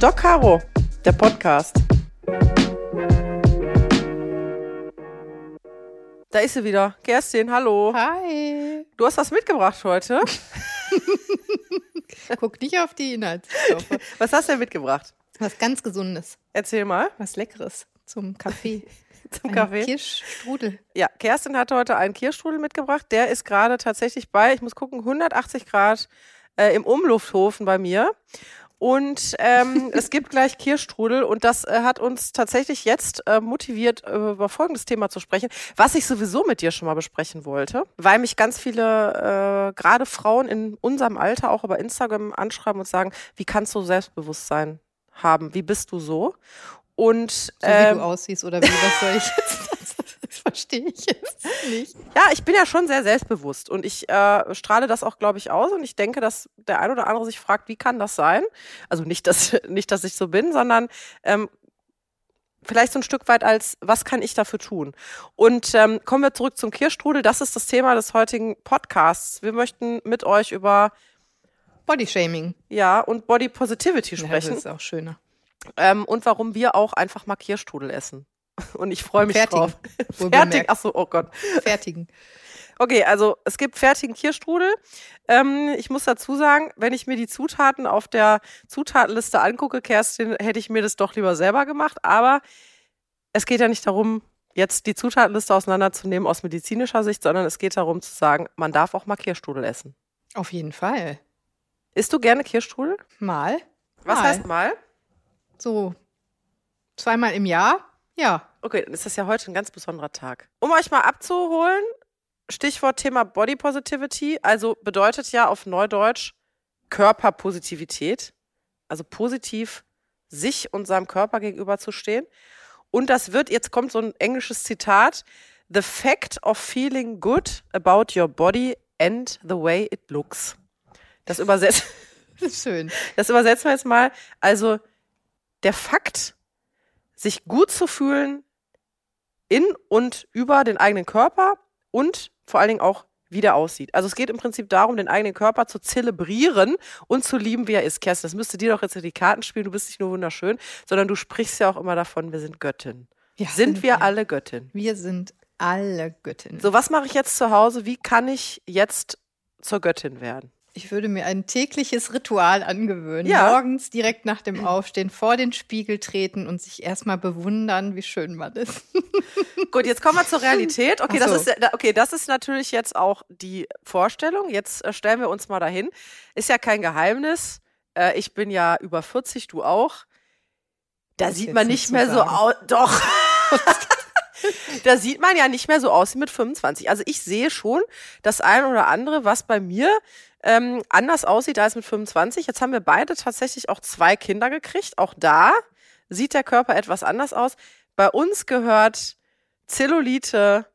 Doc Caro, der Podcast. Da ist sie wieder. Kerstin, hallo. Hi. Du hast was mitgebracht heute. Guck nicht auf die Inhaltsstoffe. Was hast du denn mitgebracht? Was ganz Gesundes. Erzähl mal. Was Leckeres zum Kaffee. Zum Kaffee. Kirschstrudel. Ja, Kerstin hat heute einen Kirschstrudel mitgebracht. Der ist gerade tatsächlich bei, ich muss gucken, 180 Grad äh, im Umlufthofen bei mir. Und ähm, es gibt gleich Kirschstrudel und das äh, hat uns tatsächlich jetzt äh, motiviert, äh, über folgendes Thema zu sprechen, was ich sowieso mit dir schon mal besprechen wollte, weil mich ganz viele, äh, gerade Frauen in unserem Alter auch über Instagram anschreiben und sagen, wie kannst du Selbstbewusstsein haben? Wie bist du so? Und So wie ähm, du aussiehst oder wie, was soll ich jetzt? Verstehe ich jetzt nicht. Ja, ich bin ja schon sehr selbstbewusst und ich äh, strahle das auch, glaube ich, aus und ich denke, dass der ein oder andere sich fragt, wie kann das sein? Also nicht, dass, nicht, dass ich so bin, sondern ähm, vielleicht so ein Stück weit als, was kann ich dafür tun? Und ähm, kommen wir zurück zum Kirschstrudel. Das ist das Thema des heutigen Podcasts. Wir möchten mit euch über, Bodyshaming. ja, und Body Positivity Ja, das sprechen ist auch schöner. ähm, und warum wir auch einfach mal Kirschstrudel essen. Und ich freue mich Fertigen, drauf. Fertig, bemerkt. ach so, oh Gott. Fertigen. Okay, also es gibt fertigen Kirschstrudel. Ähm, ich muss dazu sagen, wenn ich mir die Zutaten auf der Zutatenliste angucke, Kerstin, hätte ich mir das doch lieber selber gemacht. Aber es geht ja nicht darum, jetzt die Zutatenliste auseinanderzunehmen aus medizinischer Sicht, sondern es geht darum zu sagen, man darf auch mal Kirschstrudel essen. Auf jeden Fall. Isst du gerne Kirschstrudel? Mal. Was Mal. heißt mal? So zweimal im Jahr? Ja. Okay, dann ist das ja heute ein ganz besonderer Tag. Um euch mal abzuholen, Stichwort Thema Body Positivity, also bedeutet ja auf Neudeutsch Körperpositivität, also positiv sich und seinem Körper gegenüberzustehen. Und das wird, jetzt kommt so ein englisches Zitat, The fact of feeling good about your body and the way it looks. Das übersetzt, schön. das übersetzen wir jetzt mal. Also der Fakt, sich gut zu fühlen in und über den eigenen Körper und vor allen Dingen auch, wie der aussieht. Also es geht im Prinzip darum, den eigenen Körper zu zelebrieren und zu lieben, wie er ist. Kerstin, das müsste dir doch jetzt in die Karten spielen. Du bist nicht nur wunderschön, sondern du sprichst ja auch immer davon, wir sind Göttin. Ja, sind wir alle Göttin? Wir sind alle Göttinnen. So, was mache ich jetzt zu Hause? Wie kann ich jetzt zur Göttin werden? Ich würde mir ein tägliches Ritual angewöhnen. Ja. Morgens direkt nach dem Aufstehen vor den Spiegel treten und sich erstmal bewundern, wie schön man ist. Gut, jetzt kommen wir zur Realität. Okay, Ach das so. ist okay, das ist natürlich jetzt auch die Vorstellung. Jetzt äh, stellen wir uns mal dahin. Ist ja kein Geheimnis. Äh, ich bin ja über 40, du auch. Da sieht man nicht mehr so aus. Doch. da sieht man ja nicht mehr so aus wie mit 25. Also ich sehe schon das eine oder andere, was bei mir ähm, anders aussieht als mit 25. Jetzt haben wir beide tatsächlich auch zwei Kinder gekriegt. Auch da sieht der Körper etwas anders aus. Bei uns gehört Zellulite,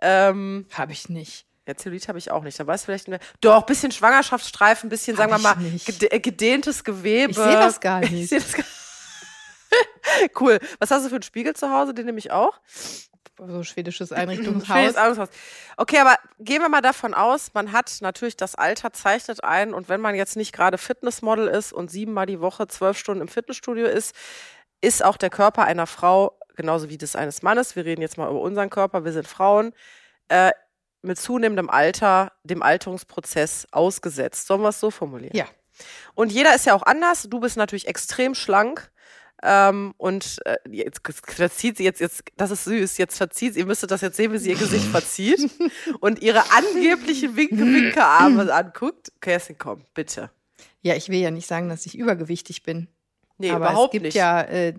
ähm, Habe ich nicht. ja, Zellulite habe ich auch nicht. Da weiß vielleicht mehr. Doch, bisschen Schwangerschaftsstreifen, bisschen, sagen wir Hab mal, ich nicht. äh, gedehntes Gewebe. Ich sehe das gar Ich nicht. seh das gar Cool. Was hast du für einen Spiegel zu Hause? Den nehme ich auch. So schwedisches Einrichtungshaus. Armungshaus. Okay, aber gehen wir mal davon aus, man hat natürlich das Alter zeichnet ein und wenn man jetzt nicht gerade Fitnessmodel ist und siebenmal die Woche zwölf Stunden im Fitnessstudio ist, ist auch der Körper einer Frau genauso wie das eines Mannes. Wir reden jetzt mal über unseren Körper. Wir sind Frauen. Äh, mit zunehmendem Alter dem Alterungsprozess ausgesetzt. Sollen wir es so formulieren? Ja. Und jeder ist ja auch anders. Du bist natürlich extrem schlank. Ähm, und äh, jetzt verzieht sie jetzt, jetzt, das ist süß, jetzt verzieht sie, ihr müsstet das jetzt sehen, wie sie ihr Gesicht verzieht und ihre angeblichen Winke-Winke-Arme anguckt. Kerstin, komm, bitte. Ja, ich will ja nicht sagen, dass ich übergewichtig bin. Nee, aber überhaupt es gibt nicht. ja äh,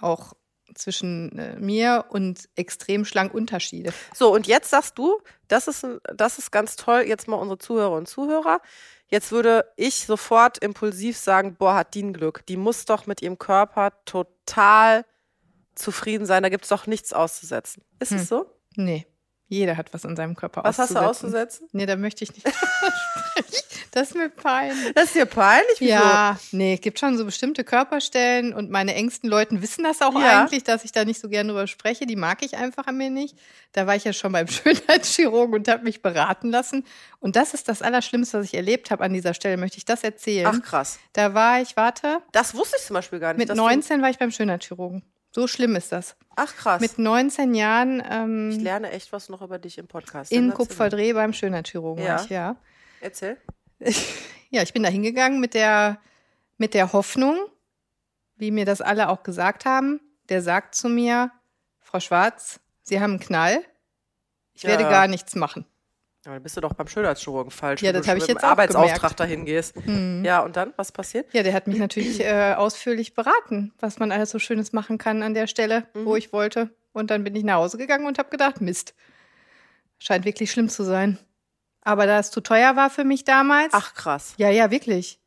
auch zwischen äh, mir und extrem schlank Unterschiede. So, und jetzt sagst du, das ist, das ist ganz toll, jetzt mal unsere Zuhörer und Zuhörer. Jetzt würde ich sofort impulsiv sagen, boah, hat die ein Glück. Die muss doch mit ihrem Körper total zufrieden sein. Da gibt's doch nichts auszusetzen. Ist Hm. es so? Nee, jeder hat was an seinem Körper Was hast du auszusetzen. auszusetzen? Nee, da möchte ich nicht. Das ist mir peinlich. Das ist dir peinlich? Wieso? Ja, nee, es gibt schon so bestimmte Körperstellen und meine engsten Leuten wissen das auch Ja. eigentlich, dass ich da nicht so gerne drüber spreche. Die mag ich einfach an mir nicht. Da war ich ja schon beim Schönheitschirurgen und habe mich beraten lassen. Und das ist das Allerschlimmste, was ich erlebt habe an dieser Stelle. Möchte ich das erzählen? Ach krass. Da war ich, warte, Das wusste ich zum Beispiel gar nicht. mit dass du- 19 war ich beim Schönheitschirurgen. So schlimm ist das. Ach krass. Mit 19 Jahren ich ähm, lerne echt was noch über dich im Podcast. in. Kupferdreh beim Schönheitschirurgen Ja. war ich, ja. Erzähl. Ja, ich bin da hingegangen mit der, mit der Hoffnung, wie mir das alle auch gesagt haben. Der sagt zu mir, Frau Schwarz, Sie haben einen Knall. Ich werde Ja. gar nichts machen. Ja, dann bist du doch beim Schönheitschirurgen falsch. Ja, wenn das du hab schon ich jetzt auch Arbeitsauftrag gemerkt. dahin gehst. Hm. Ja, und dann? Was passiert? Ja, der hat mich natürlich äh, ausführlich beraten, was man alles so Schönes machen kann an der Stelle, Mhm. wo ich wollte. Und dann bin ich nach Hause gegangen und habe gedacht, Mist, scheint wirklich schlimm zu sein. Aber da es zu teuer war für mich damals. Ach krass. Ja, ja, wirklich.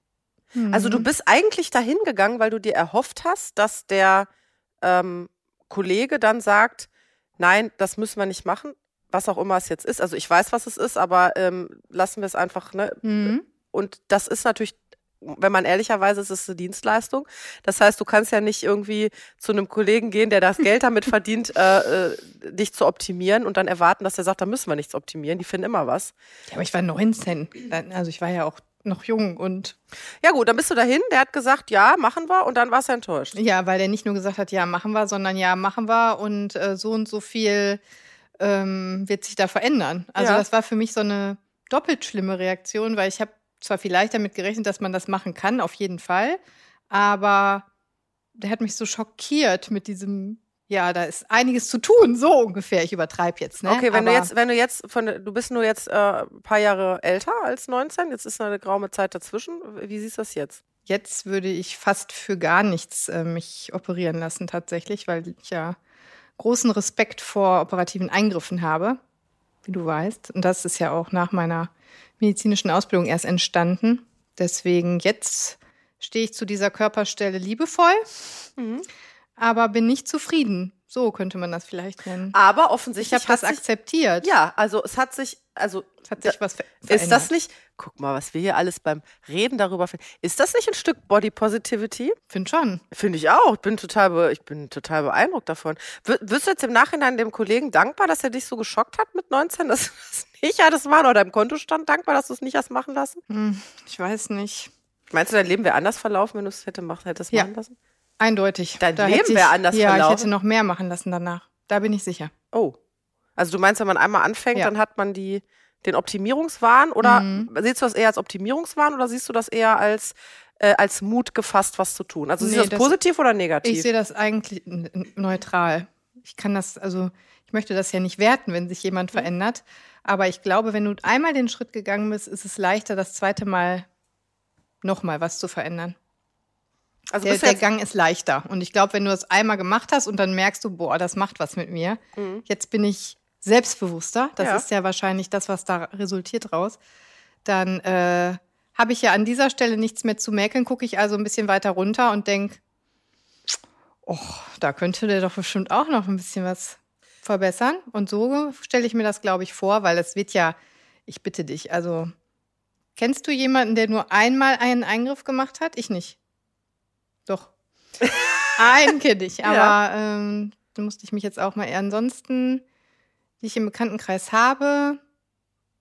Also du Mhm. bist eigentlich dahin gegangen, weil du dir erhofft hast, dass der ähm, Kollege dann sagt, nein, das müssen wir nicht machen, was auch immer es jetzt ist. Also ich weiß, was es ist, aber ähm, lassen wir es einfach. Ne? Mhm. Und das ist natürlich, wenn man ehrlicherweise ist, ist es eine Dienstleistung. Das heißt, du kannst ja nicht irgendwie zu einem Kollegen gehen, der das Geld damit verdient, äh, äh, dich zu optimieren und dann erwarten, dass er sagt, da müssen wir nichts optimieren. Die finden immer was. Ja, aber ich war 19. Dann- Also ich war ja auch noch jung und Ja gut, dann bist du dahin. Der hat gesagt, ja, machen wir. Und dann warst du enttäuscht. ja, weil der nicht nur gesagt hat, ja, machen wir, sondern ja, machen wir und äh, so und so viel ähm, wird sich da verändern. Also Ja. das war für mich so eine doppelt schlimme Reaktion, weil ich habe zwar vielleicht damit gerechnet, dass man das machen kann, auf jeden Fall, aber der hat mich so schockiert mit diesem, ja, da ist einiges zu tun, so ungefähr. Ich übertreibe jetzt, ne? Okay, wenn du Aber- jetzt, wenn du jetzt von, du bist nur jetzt äh, ein paar Jahre älter als 19, jetzt ist eine graue Zeit dazwischen. Wie siehst du das jetzt? Jetzt würde ich fast für gar nichts äh, mich operieren lassen, tatsächlich, weil ich ja großen Respekt vor operativen Eingriffen habe, wie du weißt. Und das ist ja auch nach meiner medizinischen Ausbildung erst entstanden. Deswegen jetzt stehe ich zu dieser Körperstelle liebevoll, aber bin nicht zufrieden. So könnte man das vielleicht nennen. Aber Ich offensichtlich habe das sich, akzeptiert. ja, also es hat sich, also Es hat sich was ver ist das verändert. nicht, guck mal, was wir hier alles beim Reden darüber finden. Ist das nicht ein Stück Body Positivity? Finde schon. Finde ich auch. Ich bin total, ich bin total beeindruckt davon. W wirst du jetzt im Nachhinein dem Kollegen dankbar, dass er dich so geschockt hat mit 19, dass du das nicht hattest machen oder deinem Kontostand dankbar, dass du es nicht hast machen lassen? Hm, ich weiß nicht. Meinst du, dein Leben wäre anders verlaufen, wenn du es hätte machen, hättest Ja. machen lassen? Eindeutig. Dein Da Leben wäre anders Ja, verlaufen. ich hätte noch mehr machen lassen danach. Da bin ich sicher. Oh. Also du meinst, wenn man einmal anfängt, Ja. dann hat man die, den Optimierungswahn oder Mhm. siehst du das eher als Optimierungswahn oder siehst du das eher als, äh, als Mut gefasst, was zu tun? Also siehst Nee, du das das- positiv oder negativ? Ich sehe das eigentlich neutral. Ich kann das, also ich möchte das ja nicht werten, wenn sich Mhm. jemand verändert. Aber ich glaube, wenn du einmal den Schritt gegangen bist, ist es leichter, das zweite Mal nochmal was zu verändern. Also Der, der Gang ist leichter. Und ich glaube, wenn du es einmal gemacht hast und dann merkst du, boah, das macht was mit mir. Mhm. Jetzt bin ich selbstbewusster. Das Ja. ist ja wahrscheinlich das, was da resultiert raus. Dann äh, habe ich ja an dieser Stelle nichts mehr zu mäkeln, gucke ich also ein bisschen weiter runter und denke, oh, da könnte der doch bestimmt auch noch ein bisschen was verbessern. Und so stelle ich mir das, glaube ich, vor, weil es wird ja, ich bitte dich, also kennst du jemanden, der nur einmal einen Eingriff gemacht hat? Ich nicht. Doch. Einen kenne ich, aber Ja. ähm, da musste ich mich jetzt auch mal eher. Ansonsten, die ich im Bekanntenkreis habe,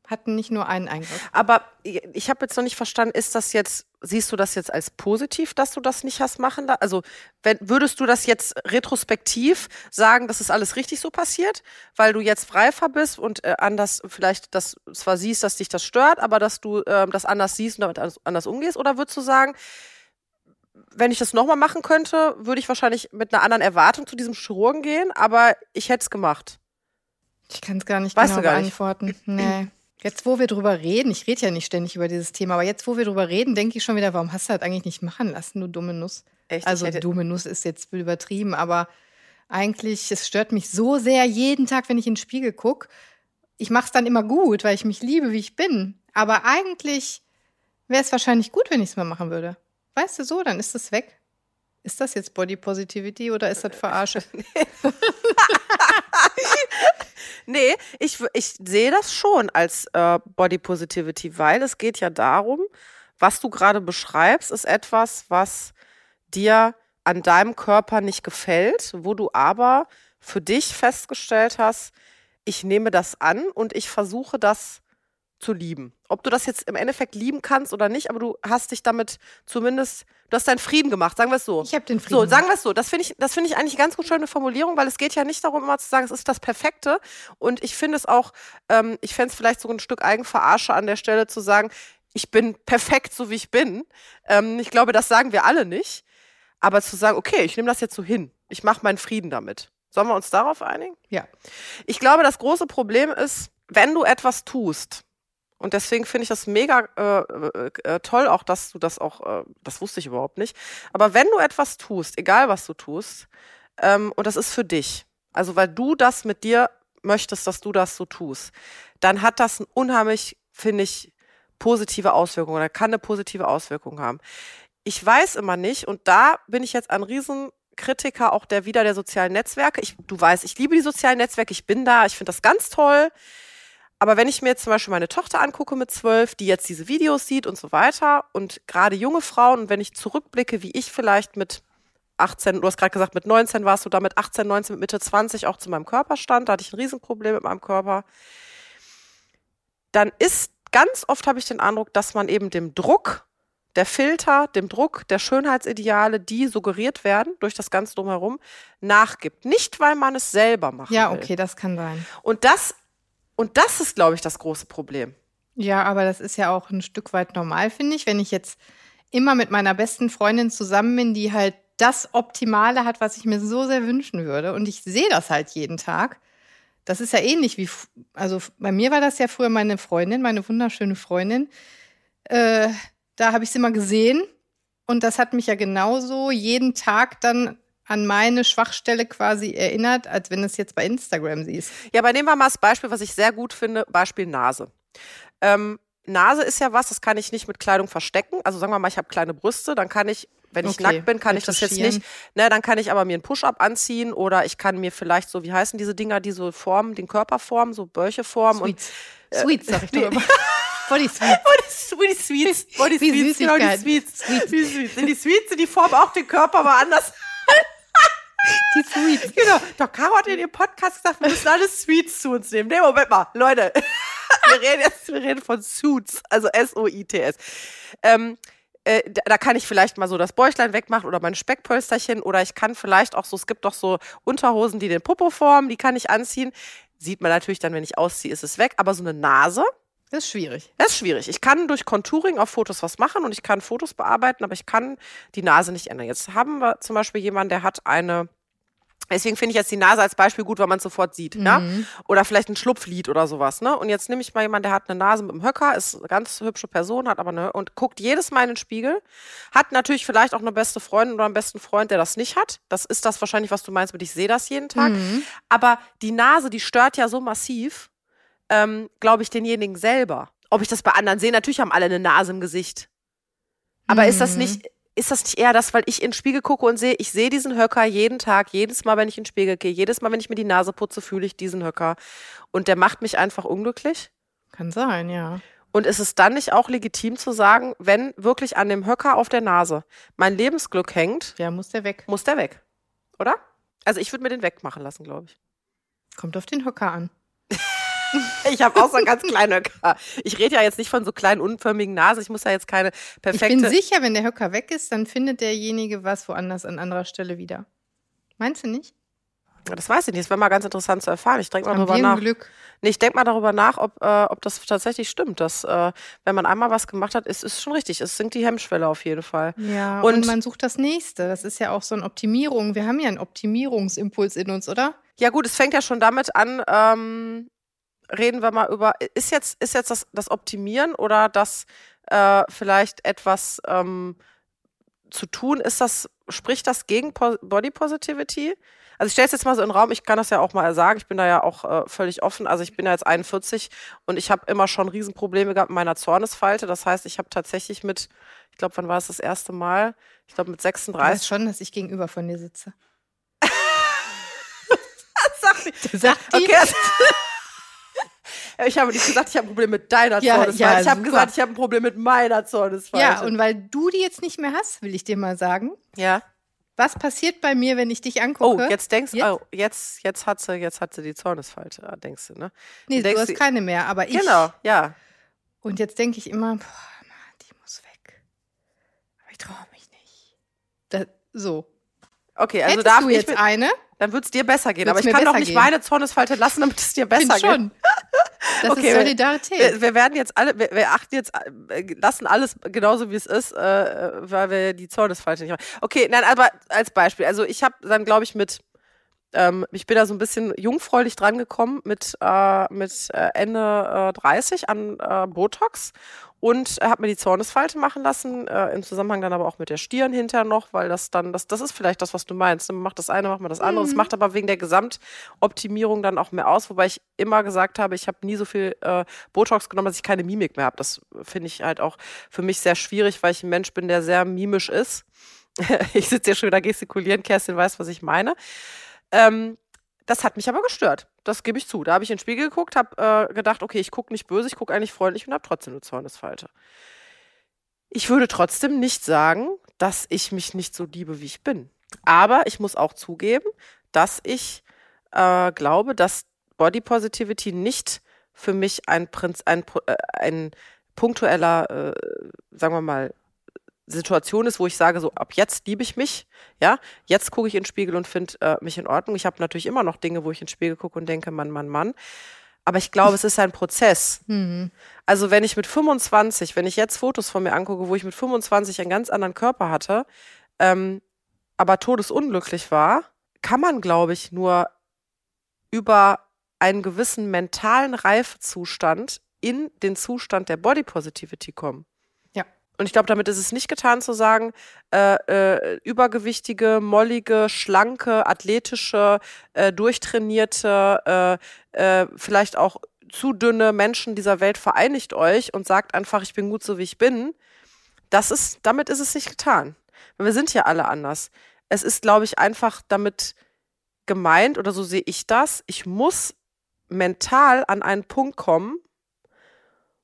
hatten nicht nur einen Eingriff. aber ich habe jetzt noch nicht verstanden, ist das jetzt, siehst du das jetzt als positiv, dass du das nicht hast machen lassen? Also wenn, würdest du das jetzt retrospektiv sagen, dass es alles richtig so passiert, weil du jetzt reifer bist und äh, anders vielleicht das zwar siehst, dass dich das stört, aber dass du ähm, das anders siehst und damit anders umgehst? Oder würdest du sagen, wenn ich das nochmal machen könnte, würde ich wahrscheinlich mit einer anderen Erwartung zu diesem Chirurgen gehen, aber ich hätte es gemacht. Ich kann es gar nicht Weißt genau du gar nicht. beantworten. Nee. Jetzt, wo wir drüber reden, ich rede ja nicht ständig über dieses Thema, aber jetzt, wo wir drüber reden, denke ich schon wieder, warum hast du das eigentlich nicht machen lassen, du dumme Nuss? Echt? Also hätte, dumme Nuss ist jetzt übertrieben, aber eigentlich, es stört mich so sehr jeden Tag, wenn ich in den Spiegel gucke. Ich mache es dann immer gut, weil ich mich liebe, wie ich bin. Aber eigentlich wäre es wahrscheinlich gut, wenn ich es mal machen würde. Weißt du so, dann ist es weg. Ist das jetzt Body Positivity oder ist das Verarsche? Nee, ich, ich sehe das schon als äh, Body Positivity, weil es geht ja darum, was du gerade beschreibst, ist etwas, was dir an deinem Körper nicht gefällt, wo du aber für dich festgestellt hast, ich nehme das an und ich versuche das zu lieben. Ob du das jetzt im Endeffekt lieben kannst oder nicht, aber du hast dich damit zumindest, du hast deinen Frieden gemacht, sagen wir es so. Ich habe den Frieden. So, sagen wir es so. Das finde ich, das finde ich eigentlich eine ganz gut schöne Formulierung, weil es geht ja nicht darum, immer zu sagen, es ist das Perfekte. Und ich finde es auch, ähm, ich fände es vielleicht so ein Stück Eigenverarsche an der Stelle zu sagen, ich bin perfekt, so wie ich bin. Ähm, ich glaube, das sagen wir alle nicht. Aber zu sagen, okay, ich nehme das jetzt so hin. Ich mache meinen Frieden damit. Sollen wir uns darauf einigen? Ja. Ich glaube, das große Problem ist, wenn du etwas tust, und deswegen finde ich das mega äh, äh, äh, toll, auch dass du das auch, äh, das wusste ich überhaupt nicht. Aber wenn du etwas tust, egal was du tust, ähm, und das ist für dich, also weil du das mit dir möchtest, dass du das so tust, dann hat das ein unheimlich, finde ich, positive Auswirkungen oder kann eine positive Auswirkung haben. Ich weiß immer nicht, und da bin ich jetzt ein Riesenkritiker auch der wieder der sozialen Netzwerke. Ich, du weißt, ich liebe die sozialen Netzwerke, ich bin da, ich finde das ganz toll. Aber wenn ich mir jetzt zum Beispiel meine Tochter angucke mit zwölf, die jetzt diese Videos sieht und so weiter, und gerade junge Frauen, und wenn ich zurückblicke, wie ich vielleicht mit 18, du hast gerade gesagt, mit 19 warst du da, mit 18, 19, mit Mitte 20 auch zu meinem Körper stand, da hatte ich ein Riesenproblem mit meinem Körper, dann ist ganz oft habe ich den Eindruck, dass man eben dem Druck der Filter, dem Druck der Schönheitsideale, die suggeriert werden durch das Ganze drumherum, nachgibt. Nicht, weil man es selber macht. Ja, okay, das kann sein. Und das und das ist, glaube ich, das große Problem. Ja, aber das ist ja auch ein Stück weit normal, finde ich, wenn ich jetzt immer mit meiner besten Freundin zusammen bin, die halt das Optimale hat, was ich mir so sehr wünschen würde. Und ich sehe das halt jeden Tag. Das ist ja ähnlich wie, also bei mir war das ja früher meine Freundin, meine wunderschöne Freundin. Äh, da habe ich sie mal gesehen und das hat mich ja genauso jeden Tag dann an meine Schwachstelle quasi erinnert, als wenn du es jetzt bei Instagram siehst. Ja, aber nehmen wir mal das Beispiel, was ich sehr gut finde, Beispiel Nase. Ähm, Nase ist ja was, das kann ich nicht mit Kleidung verstecken. Also sagen wir mal, ich habe kleine Brüste, dann kann ich, wenn ich okay, nackt bin, kann ich das jetzt nicht. Ne, dann kann ich aber mir einen Push-up anziehen oder ich kann mir vielleicht so, wie heißen diese Dinger, die so formen, den Körper formen, so Bäuche formen. Sweets. Und, äh, Sweets, sag ich doch immer. Body Sweets. Body Sweets. Body Sweets. Genau, die Sweets. Sweets. Die Sweets. Die Sweets, die formen auch den Körper aber anders. Die Sweets. Genau. Doch, Caro hat in ihrem Podcast gesagt, wir müssen alle Sweets zu uns nehmen. Nee, Moment mal, Leute. Wir reden jetzt, wir reden von Suits, also S-O-I-T-S. Ähm, äh, da kann ich vielleicht mal so das Bäuchlein wegmachen oder mein Speckpölsterchen oder ich kann vielleicht auch so, es gibt doch so Unterhosen, die den Popo formen, die kann ich anziehen. Sieht man natürlich dann, wenn ich ausziehe, ist es weg. Aber so eine Nase, das ist schwierig. Das ist schwierig. Ich kann durch Contouring auf Fotos was machen und ich kann Fotos bearbeiten, aber ich kann die Nase nicht ändern. Jetzt haben wir zum Beispiel jemanden, der hat eine Deswegen finde ich jetzt die Nase als Beispiel gut, weil man es sofort sieht. Mhm. Ja? Oder vielleicht ein Schlupflied oder sowas. Ne? Und jetzt nehme ich mal jemanden, der hat eine Nase mit einem Höcker, ist eine ganz hübsche Person, hat aber eine und guckt jedes Mal in den Spiegel. Hat natürlich vielleicht auch eine beste Freundin oder einen besten Freund, der das nicht hat. Das ist das wahrscheinlich, was du meinst mit ich sehe das jeden Tag. Mhm. Aber die Nase, die stört ja so massiv ähm, glaube ich, denjenigen selber. Ob ich das bei anderen sehe, natürlich haben alle eine Nase im Gesicht. Aber mhm. ist das nicht, mhm. Ist das nicht eher das, weil ich in den Spiegel gucke und sehe, ich sehe diesen Höcker jeden Tag, jedes Mal, wenn ich in den Spiegel gehe, jedes Mal, wenn ich mir die Nase putze, fühle ich diesen Höcker. Und der macht mich einfach unglücklich? Kann sein, ja. Und ist es dann nicht auch legitim zu sagen, wenn wirklich an dem Höcker auf der Nase mein Lebensglück hängt? Ja, muss der weg. Muss der weg. Oder? Also ich würde mir den wegmachen lassen, glaube ich. Kommt auf den Höcker an. Ich habe auch so einen ganz kleinen Höcker. Ich rede ja jetzt nicht von so kleinen, unförmigen Nasen. Ich muss ja jetzt keine perfekte. Ich bin sicher, wenn der Höcker weg ist, dann findet derjenige was woanders an anderer Stelle wieder. Meinst du nicht? Das weiß ich nicht. Das wäre mal ganz interessant zu erfahren. Ich denke mal darüber nach. Glück. Nee, ich denke mal darüber nach, ob, äh, ob das tatsächlich stimmt. Dass, äh, wenn man einmal was gemacht hat, ist es schon richtig. Es sinkt die Hemmschwelle auf jeden Fall. Ja, und, und man sucht das nächste. Das ist ja auch so eine Optimierung. Wir haben ja einen Optimierungsimpuls in uns, oder? Ja, gut, es fängt ja schon damit an, ähm, reden wir mal über, ist jetzt, ist jetzt das, das Optimieren oder das äh, vielleicht etwas ähm, zu tun? Ist das, spricht das gegen po Body Positivity? Also ich stelle es jetzt mal so in den Raum, ich kann das ja auch mal sagen, ich bin da ja auch äh, völlig offen. Also ich bin ja jetzt 41 und ich habe immer schon Riesenprobleme gehabt mit meiner Zornesfalte. Das heißt, ich habe tatsächlich mit, ich glaube, wann war es das erste Mal? Ich glaube mit 36. Du weißt schon, dass ich gegenüber von dir sitze. Sagt die? Okay, also, ich habe nicht gesagt, ich habe ein Problem mit deiner Ja, Zornesfalte. ja, ich habe gesagt, ich habe ein Problem mit meiner Zornesfalte. Ja, und weil du die jetzt nicht mehr hast, will ich dir mal sagen, ja. was passiert bei mir, wenn ich dich Oh, angucke? jetzt denkst Jetzt? oh, jetzt, jetzt hat sie, jetzt hat sie die Zornesfalte, ah, denkst du, ne? nee, denkst du hast du- keine mehr, aber ich. Genau, ja. Und jetzt denke ich immer, boah, Mann, die muss weg. Aber ich traue mich nicht. Da, so. Okay, also Hättest darf du ich jetzt mit, eine? dann wird es dir besser gehen. Wird's Aber ich kann doch nicht gehen? meine Zornesfalte lassen, damit es dir besser Find geht. schon. Das Okay, ist Solidarität. Wir, wir werden jetzt alle, wir, wir achten jetzt, äh, lassen alles genauso wie es ist, äh, weil wir die Zornesfalte nicht haben. Okay, nein, aber als Beispiel. Also ich habe dann, glaube ich, mit, ähm, ich bin da so ein bisschen jungfräulich dran gekommen mit, äh, mit äh, Ende äh, 30 an äh, Botox und habe mir die Zornesfalte machen lassen, äh, im Zusammenhang dann aber auch mit der Stirn hinter noch, weil das dann, das, das ist vielleicht das, was du meinst. Man macht das eine, macht man das andere. Es macht aber wegen der Gesamtoptimierung dann auch mehr aus, wobei ich immer gesagt habe, ich habe nie so viel äh, Botox genommen, dass ich keine Mimik mehr habe. Das finde ich halt auch für mich sehr schwierig, weil ich ein Mensch bin, der sehr mimisch ist. ich sitze ja schon wieder gestikulieren, Kerstin weiß, was ich meine. Ähm, das hat mich aber gestört. Das gebe ich zu. Da habe ich in den Spiegel geguckt, habe äh, gedacht, okay, ich gucke nicht böse, ich gucke eigentlich freundlich und habe trotzdem eine Zornesfalte. Ich würde trotzdem nicht sagen, dass ich mich nicht so liebe, wie ich bin. Aber ich muss auch zugeben, dass ich äh, glaube, dass Body Positivity nicht für mich ein, Prinz, ein, äh, ein punktueller, äh, sagen wir mal, Situation ist, wo ich sage, so ab jetzt liebe ich mich, ja, jetzt gucke ich in den Spiegel und finde äh, mich in Ordnung. Ich habe natürlich immer noch Dinge, wo ich in den Spiegel gucke und denke, Mann, Mann, Mann. Aber ich glaube, es ist ein Prozess. Mhm. Also wenn ich mit 25, wenn ich jetzt Fotos von mir angucke, wo ich mit 25 einen ganz anderen Körper hatte, ähm, aber todesunglücklich war, kann man, glaube ich, nur über einen gewissen mentalen Reifezustand in den Zustand der Body Positivity kommen. Und ich glaube, damit ist es nicht getan zu sagen, äh, äh, übergewichtige, mollige, schlanke, athletische, äh, durchtrainierte, äh, äh, vielleicht auch zu dünne Menschen dieser Welt vereinigt euch und sagt einfach, ich bin gut so wie ich bin. Das ist, damit ist es nicht getan. Wir sind ja alle anders. Es ist, glaube ich, einfach damit gemeint, oder so sehe ich das, ich muss mental an einen Punkt kommen,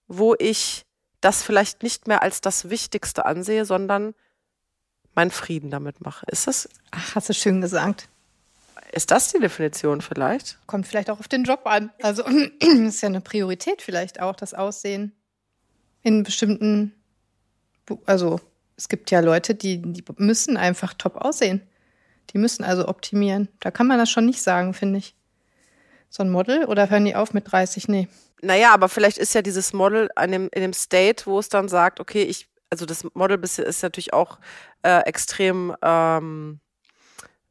wo ich das vielleicht nicht mehr als das Wichtigste ansehe, sondern meinen Frieden damit mache. Ist das, Ach, hast du schön gesagt. ist das die Definition vielleicht? Kommt vielleicht auch auf den Job an. Also ist ja eine Priorität vielleicht auch, das Aussehen in bestimmten, also es gibt ja Leute, die, die müssen einfach top aussehen. Die müssen also optimieren. Da kann man das schon nicht sagen, finde ich. So ein Model oder hören die auf mit 30? Nee. Naja, aber vielleicht ist ja dieses Model an dem, in dem State, wo es dann sagt, okay, ich, also das Model ist natürlich auch äh, extrem ähm,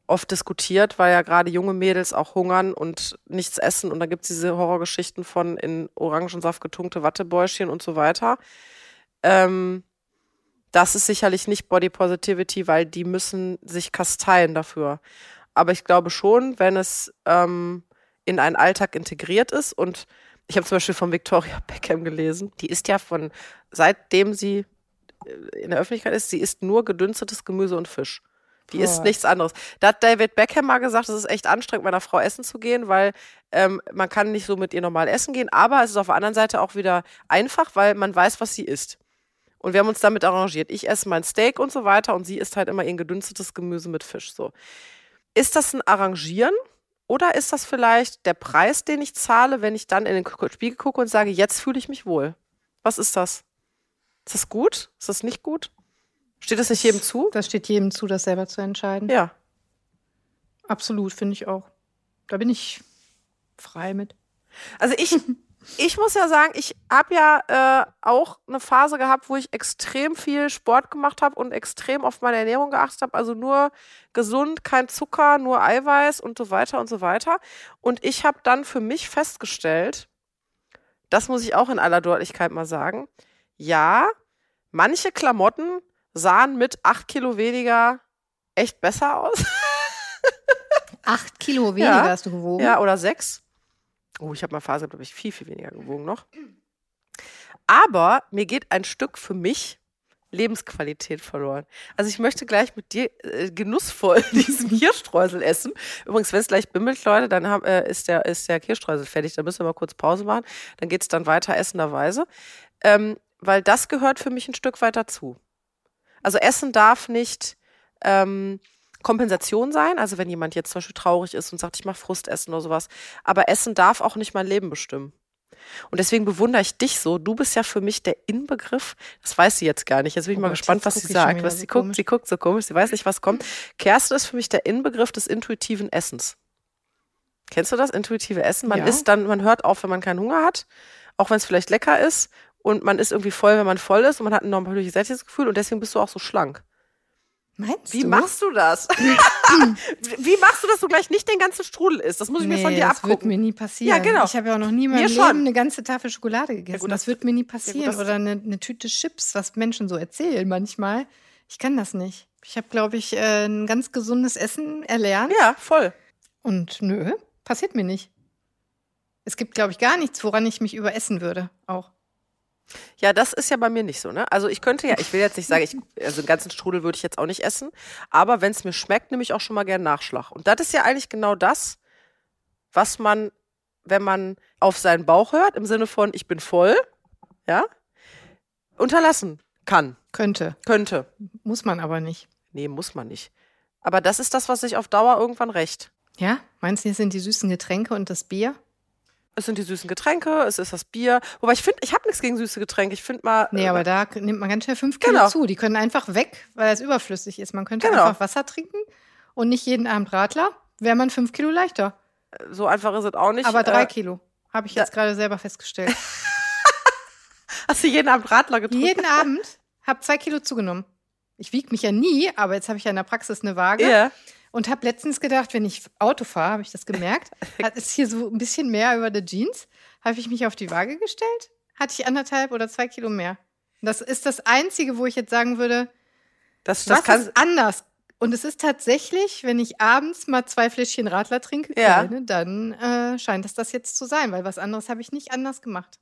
oft diskutiert, weil ja gerade junge Mädels auch hungern und nichts essen und da gibt's diese Horrorgeschichten von in Orangensaft getunkte Wattebäuschen und so weiter. Ähm, das ist sicherlich nicht Body Positivity, weil die müssen sich kasteien dafür. Aber ich glaube schon, wenn es ähm, in einen Alltag integriert ist und ich habe zum Beispiel von Victoria Beckham gelesen, die ist ja von, seitdem sie äh, in der Öffentlichkeit ist, sie isst nur gedünstetes Gemüse und Fisch. Die isst Boah. nichts anderes. Da hat David Beckham mal gesagt, es ist echt anstrengend, meiner Frau essen zu gehen, weil ähm, man kann nicht so mit ihr normal essen gehen, aber es ist auf der anderen Seite auch wieder einfach, weil man weiß, was sie isst. Und wir haben uns damit arrangiert. Ich esse mein Steak und so weiter und sie isst halt immer ihr gedünstetes Gemüse mit Fisch. So. Ist das ein Arrangieren oder ist das vielleicht der Preis, den ich zahle, wenn ich dann in den Spiegel gucke und sage, jetzt fühle ich mich wohl? Was ist das? Ist das gut? Ist das nicht gut? Steht das nicht jedem zu? Das steht jedem zu, das selber zu entscheiden. Ja. Absolut, finde ich auch. Da bin ich frei mit. Also ich, ich muss ja sagen, ich habe ja äh, auch eine Phase gehabt, wo ich extrem viel Sport gemacht habe und extrem auf meine Ernährung geachtet habe. Also nur gesund, kein Zucker, nur Eiweiß und so weiter und so weiter. Und ich habe dann für mich festgestellt, das muss ich auch in aller Deutlichkeit mal sagen, ja, manche Klamotten sahen mit acht Kilo weniger echt besser aus. Acht Kilo weniger Ja. hast du gewogen. Ja, oder sechs. Oh, ich habe mal Phase, glaube ich, viel, viel weniger gewogen noch. Aber mir geht ein Stück für mich Lebensqualität verloren. Also ich möchte gleich mit dir äh, genussvoll diesen Kirschstreusel essen. Übrigens, wenn es gleich bimmelt, Leute, dann haben, äh, ist, der, ist der Kirschstreusel fertig. Da müssen wir mal kurz Pause machen. Dann geht's dann weiter essenderweise. Ähm, weil das gehört für mich ein Stück weit dazu. Also Essen darf nicht ähm, Kompensation sein. Also wenn jemand jetzt zum Beispiel traurig ist und sagt, ich mache Frustessen oder sowas. Aber Essen darf auch nicht mein Leben bestimmen. Und deswegen bewundere ich dich so. Du bist ja für mich der Inbegriff. Das weiß sie jetzt gar nicht. Jetzt bin ich oh mal Gott, gespannt, was sie sagt. Was sie so guckt, sie guckt so komisch. Sie weiß nicht, was kommt. Kerstin ist für mich der Inbegriff des intuitiven Essens. Kennst du das? Intuitive Essen? Man ja. isst dann, man hört auf, wenn man keinen Hunger hat. Auch wenn es vielleicht lecker ist. Und man ist irgendwie voll, wenn man voll ist. Und man hat ein normales Sättigungsgefühl. Und deswegen bist du auch so schlank. Meinst Wie du? machst du das? Wie machst du, dass du gleich nicht den ganzen Strudel isst? Das muss ich nee, mir von dir abgucken. Das wird mir nie passieren. Ja, genau. Ich habe ja auch noch nie in meinem Leben eine ganze Tafel Schokolade gegessen. Ja, gut, das, das, wird mir nie passieren. Ja, gut, Oder eine, eine, Tüte Chips, was Menschen so erzählen manchmal. Ich kann das nicht. Ich habe, glaube ich, äh, ein ganz gesundes Essen erlernt. Ja, voll. Und nö, passiert mir nicht. Es gibt, glaube ich, gar nichts, woran ich mich überessen würde. Auch. Ja, das ist ja bei mir nicht so, ne? Also ich könnte ja, ich will jetzt nicht sagen, ich, also einen ganzen Strudel würde ich jetzt auch nicht essen, aber wenn es mir schmeckt, nehme ich auch schon mal gern Nachschlag. Und das ist ja eigentlich genau das, was man, wenn man auf seinen Bauch hört, im Sinne von ich bin voll, ja, unterlassen kann. Könnte. Könnte. Muss man aber nicht. Nee, muss man nicht. Aber das ist das, was sich auf Dauer irgendwann rächt. Ja? Meinst du, hier sind die süßen Getränke und das Bier? Es sind die süßen Getränke, es ist das Bier. Wobei ich finde, ich habe nichts gegen süße Getränke. Ich finde mal. Nee, aber äh, da nimmt man ganz schnell fünf Kilo genau. zu. Die können einfach weg, weil es überflüssig ist. Man könnte genau. einfach Wasser trinken und nicht jeden Abend Radler. Wäre man fünf Kilo leichter. So einfach ist es auch nicht. Aber drei äh, Kilo. Habe ich jetzt gerade selber festgestellt. Hast du jeden Abend Radler getrunken? Jeden Abend. Habe zwei Kilo zugenommen. Ich wiege mich ja nie, aber jetzt habe ich ja in der Praxis eine Waage. Ja. Und habe letztens gedacht, wenn ich Auto fahre, habe ich das gemerkt, hat es hier so ein bisschen mehr über die Jeans. Habe ich mich auf die Waage gestellt, hatte ich anderthalb oder zwei Kilo mehr. Das ist das Einzige, wo ich jetzt sagen würde, das, das was ist anders? Und es ist tatsächlich, wenn ich abends mal zwei Fläschchen Radler trinke, ja. dann äh, scheint es das jetzt zu sein, weil was anderes habe ich nicht anders gemacht.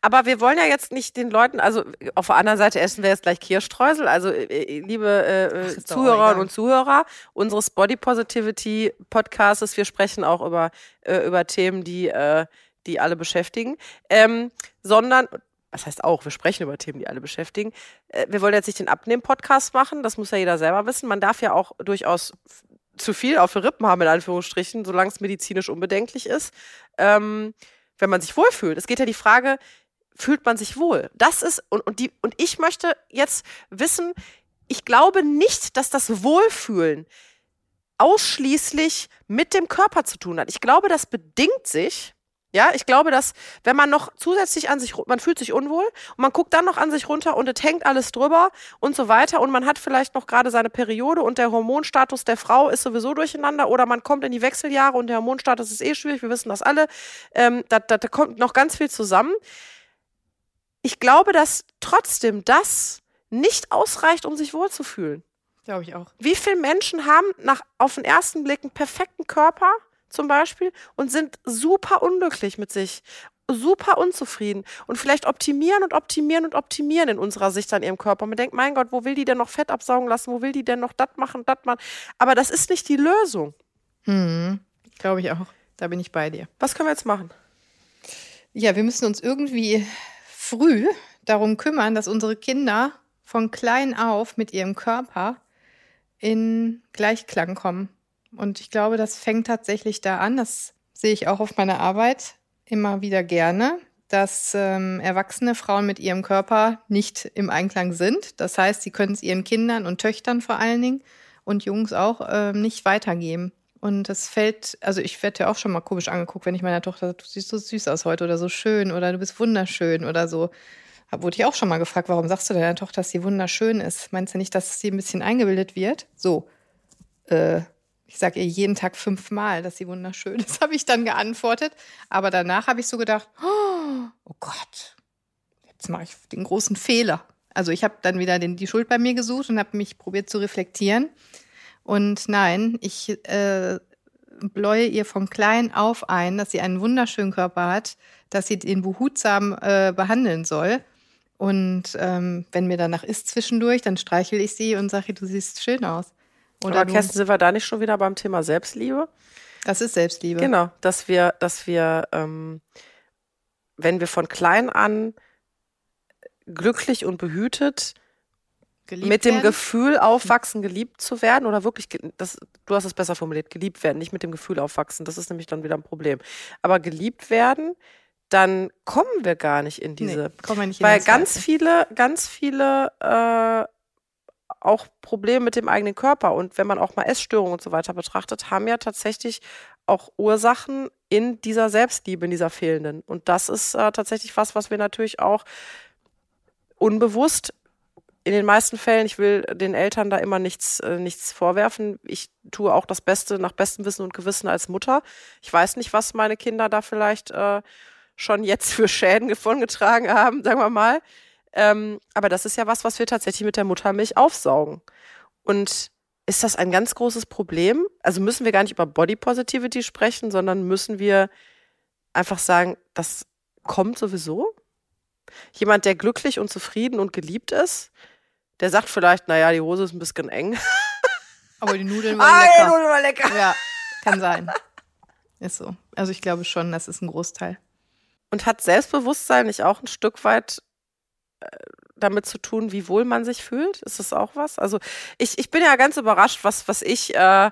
Aber wir wollen ja jetzt nicht den Leuten, also auf der anderen Seite essen wir jetzt gleich Kirschstreusel. Also äh, äh liebe äh, Ach, Zuhörerinnen und Zuhörer unseres Body Positivity Podcasts, wir sprechen auch über, äh, über Themen, die, äh, die alle beschäftigen. Ähm, sondern, was heißt auch, wir sprechen über Themen, die alle beschäftigen. Äh, wir wollen jetzt nicht den Abnehmen-Podcast machen, das muss ja jeder selber wissen. Man darf ja auch durchaus zu viel auf den Rippen haben, in Anführungsstrichen, solange es medizinisch unbedenklich ist. Ähm, wenn man sich wohlfühlt. Es geht ja die Frage, fühlt man sich wohl? Das ist, und, und, die, und ich möchte jetzt wissen, ich glaube nicht, dass das Wohlfühlen ausschließlich mit dem Körper zu tun hat. Ich glaube, das bedingt sich ja, ich glaube, dass wenn man noch zusätzlich an sich, man fühlt sich unwohl und man guckt dann noch an sich runter und es hängt alles drüber und so weiter und man hat vielleicht noch gerade seine Periode und der Hormonstatus der Frau ist sowieso durcheinander oder man kommt in die Wechseljahre und der Hormonstatus ist eh schwierig, wir wissen das alle, ähm, da, da, da kommt noch ganz viel zusammen. Ich glaube, dass trotzdem das nicht ausreicht, um sich wohlzufühlen. Glaube ich auch. Wie viele Menschen haben nach, auf den ersten Blick einen perfekten Körper? Zum Beispiel und sind super unglücklich mit sich, super unzufrieden und vielleicht optimieren und optimieren und optimieren in unserer Sicht an ihrem Körper. Man denkt, mein Gott, wo will die denn noch Fett absaugen lassen? Wo will die denn noch das machen, das machen? Aber das ist nicht die Lösung. Hm, glaube ich auch. Da bin ich bei dir. Was können wir jetzt machen? Ja, wir müssen uns irgendwie früh darum kümmern, dass unsere Kinder von klein auf mit ihrem Körper in Gleichklang kommen. Und ich glaube, das fängt tatsächlich da an. Das sehe ich auch auf meiner Arbeit immer wieder gerne, dass ähm, erwachsene Frauen mit ihrem Körper nicht im Einklang sind. Das heißt, sie können es ihren Kindern und Töchtern vor allen Dingen und Jungs auch ähm, nicht weitergeben. Und das fällt, also ich werde ja auch schon mal komisch angeguckt, wenn ich meiner Tochter sage, du siehst so süß aus heute oder so schön oder du bist wunderschön oder so. Da wurde ich auch schon mal gefragt, warum sagst du deiner Tochter, dass sie wunderschön ist? Meinst du nicht, dass sie ein bisschen eingebildet wird? So, äh, ich sage ihr jeden Tag fünfmal, dass sie wunderschön ist, habe ich dann geantwortet. Aber danach habe ich so gedacht, oh Gott, jetzt mache ich den großen Fehler. Also ich habe dann wieder den, die Schuld bei mir gesucht und habe mich probiert zu reflektieren. Und nein, ich äh, bläue ihr von klein auf ein, dass sie einen wunderschönen Körper hat, dass sie den behutsam äh, behandeln soll Und ähm, wenn mir danach ist zwischendurch, dann streichel ich sie und sage, du siehst schön aus. Oder Aber Kerstin, sind wir da nicht schon wieder beim Thema Selbstliebe? Das ist Selbstliebe. Genau, dass wir, dass wir, ähm, wenn wir von klein an glücklich und behütet geliebt mit dem werden? Gefühl aufwachsen, geliebt zu werden oder wirklich, das, du hast es besser formuliert, geliebt werden, nicht mit dem Gefühl aufwachsen. Das ist nämlich dann wieder ein Problem. Aber geliebt werden, dann kommen wir gar nicht in diese, nee, kommen wir nicht in weil ganz viele, ganz viele äh, auch Probleme mit dem eigenen Körper und wenn man auch mal Essstörungen und so weiter betrachtet, haben ja tatsächlich auch Ursachen in dieser Selbstliebe, in dieser fehlenden. Und das ist äh, tatsächlich was, was wir natürlich auch unbewusst in den meisten Fällen, ich will den Eltern da immer nichts, äh, nichts vorwerfen. Ich tue auch das Beste nach bestem Wissen und Gewissen als Mutter. Ich weiß nicht, was meine Kinder da vielleicht äh, schon jetzt für Schäden davongetragen haben, sagen wir mal. Ähm, aber das ist ja was, was wir tatsächlich mit der Muttermilch aufsaugen. Und ist das ein ganz großes Problem? Also müssen wir gar nicht über Body Positivity sprechen, sondern müssen wir einfach sagen, das kommt sowieso? Jemand, der glücklich und zufrieden und geliebt ist, der sagt vielleicht, naja, die Hose ist ein bisschen eng. Aber die Nudeln waren ah, lecker. Die Nudeln waren lecker. Ja, kann sein. Ist so. Also ich glaube schon, das ist ein Großteil. Und hat Selbstbewusstsein nicht auch ein Stück weit damit zu tun, wie wohl man sich fühlt? Ist das auch was? Also ich, ich bin ja ganz überrascht, was, was ich äh,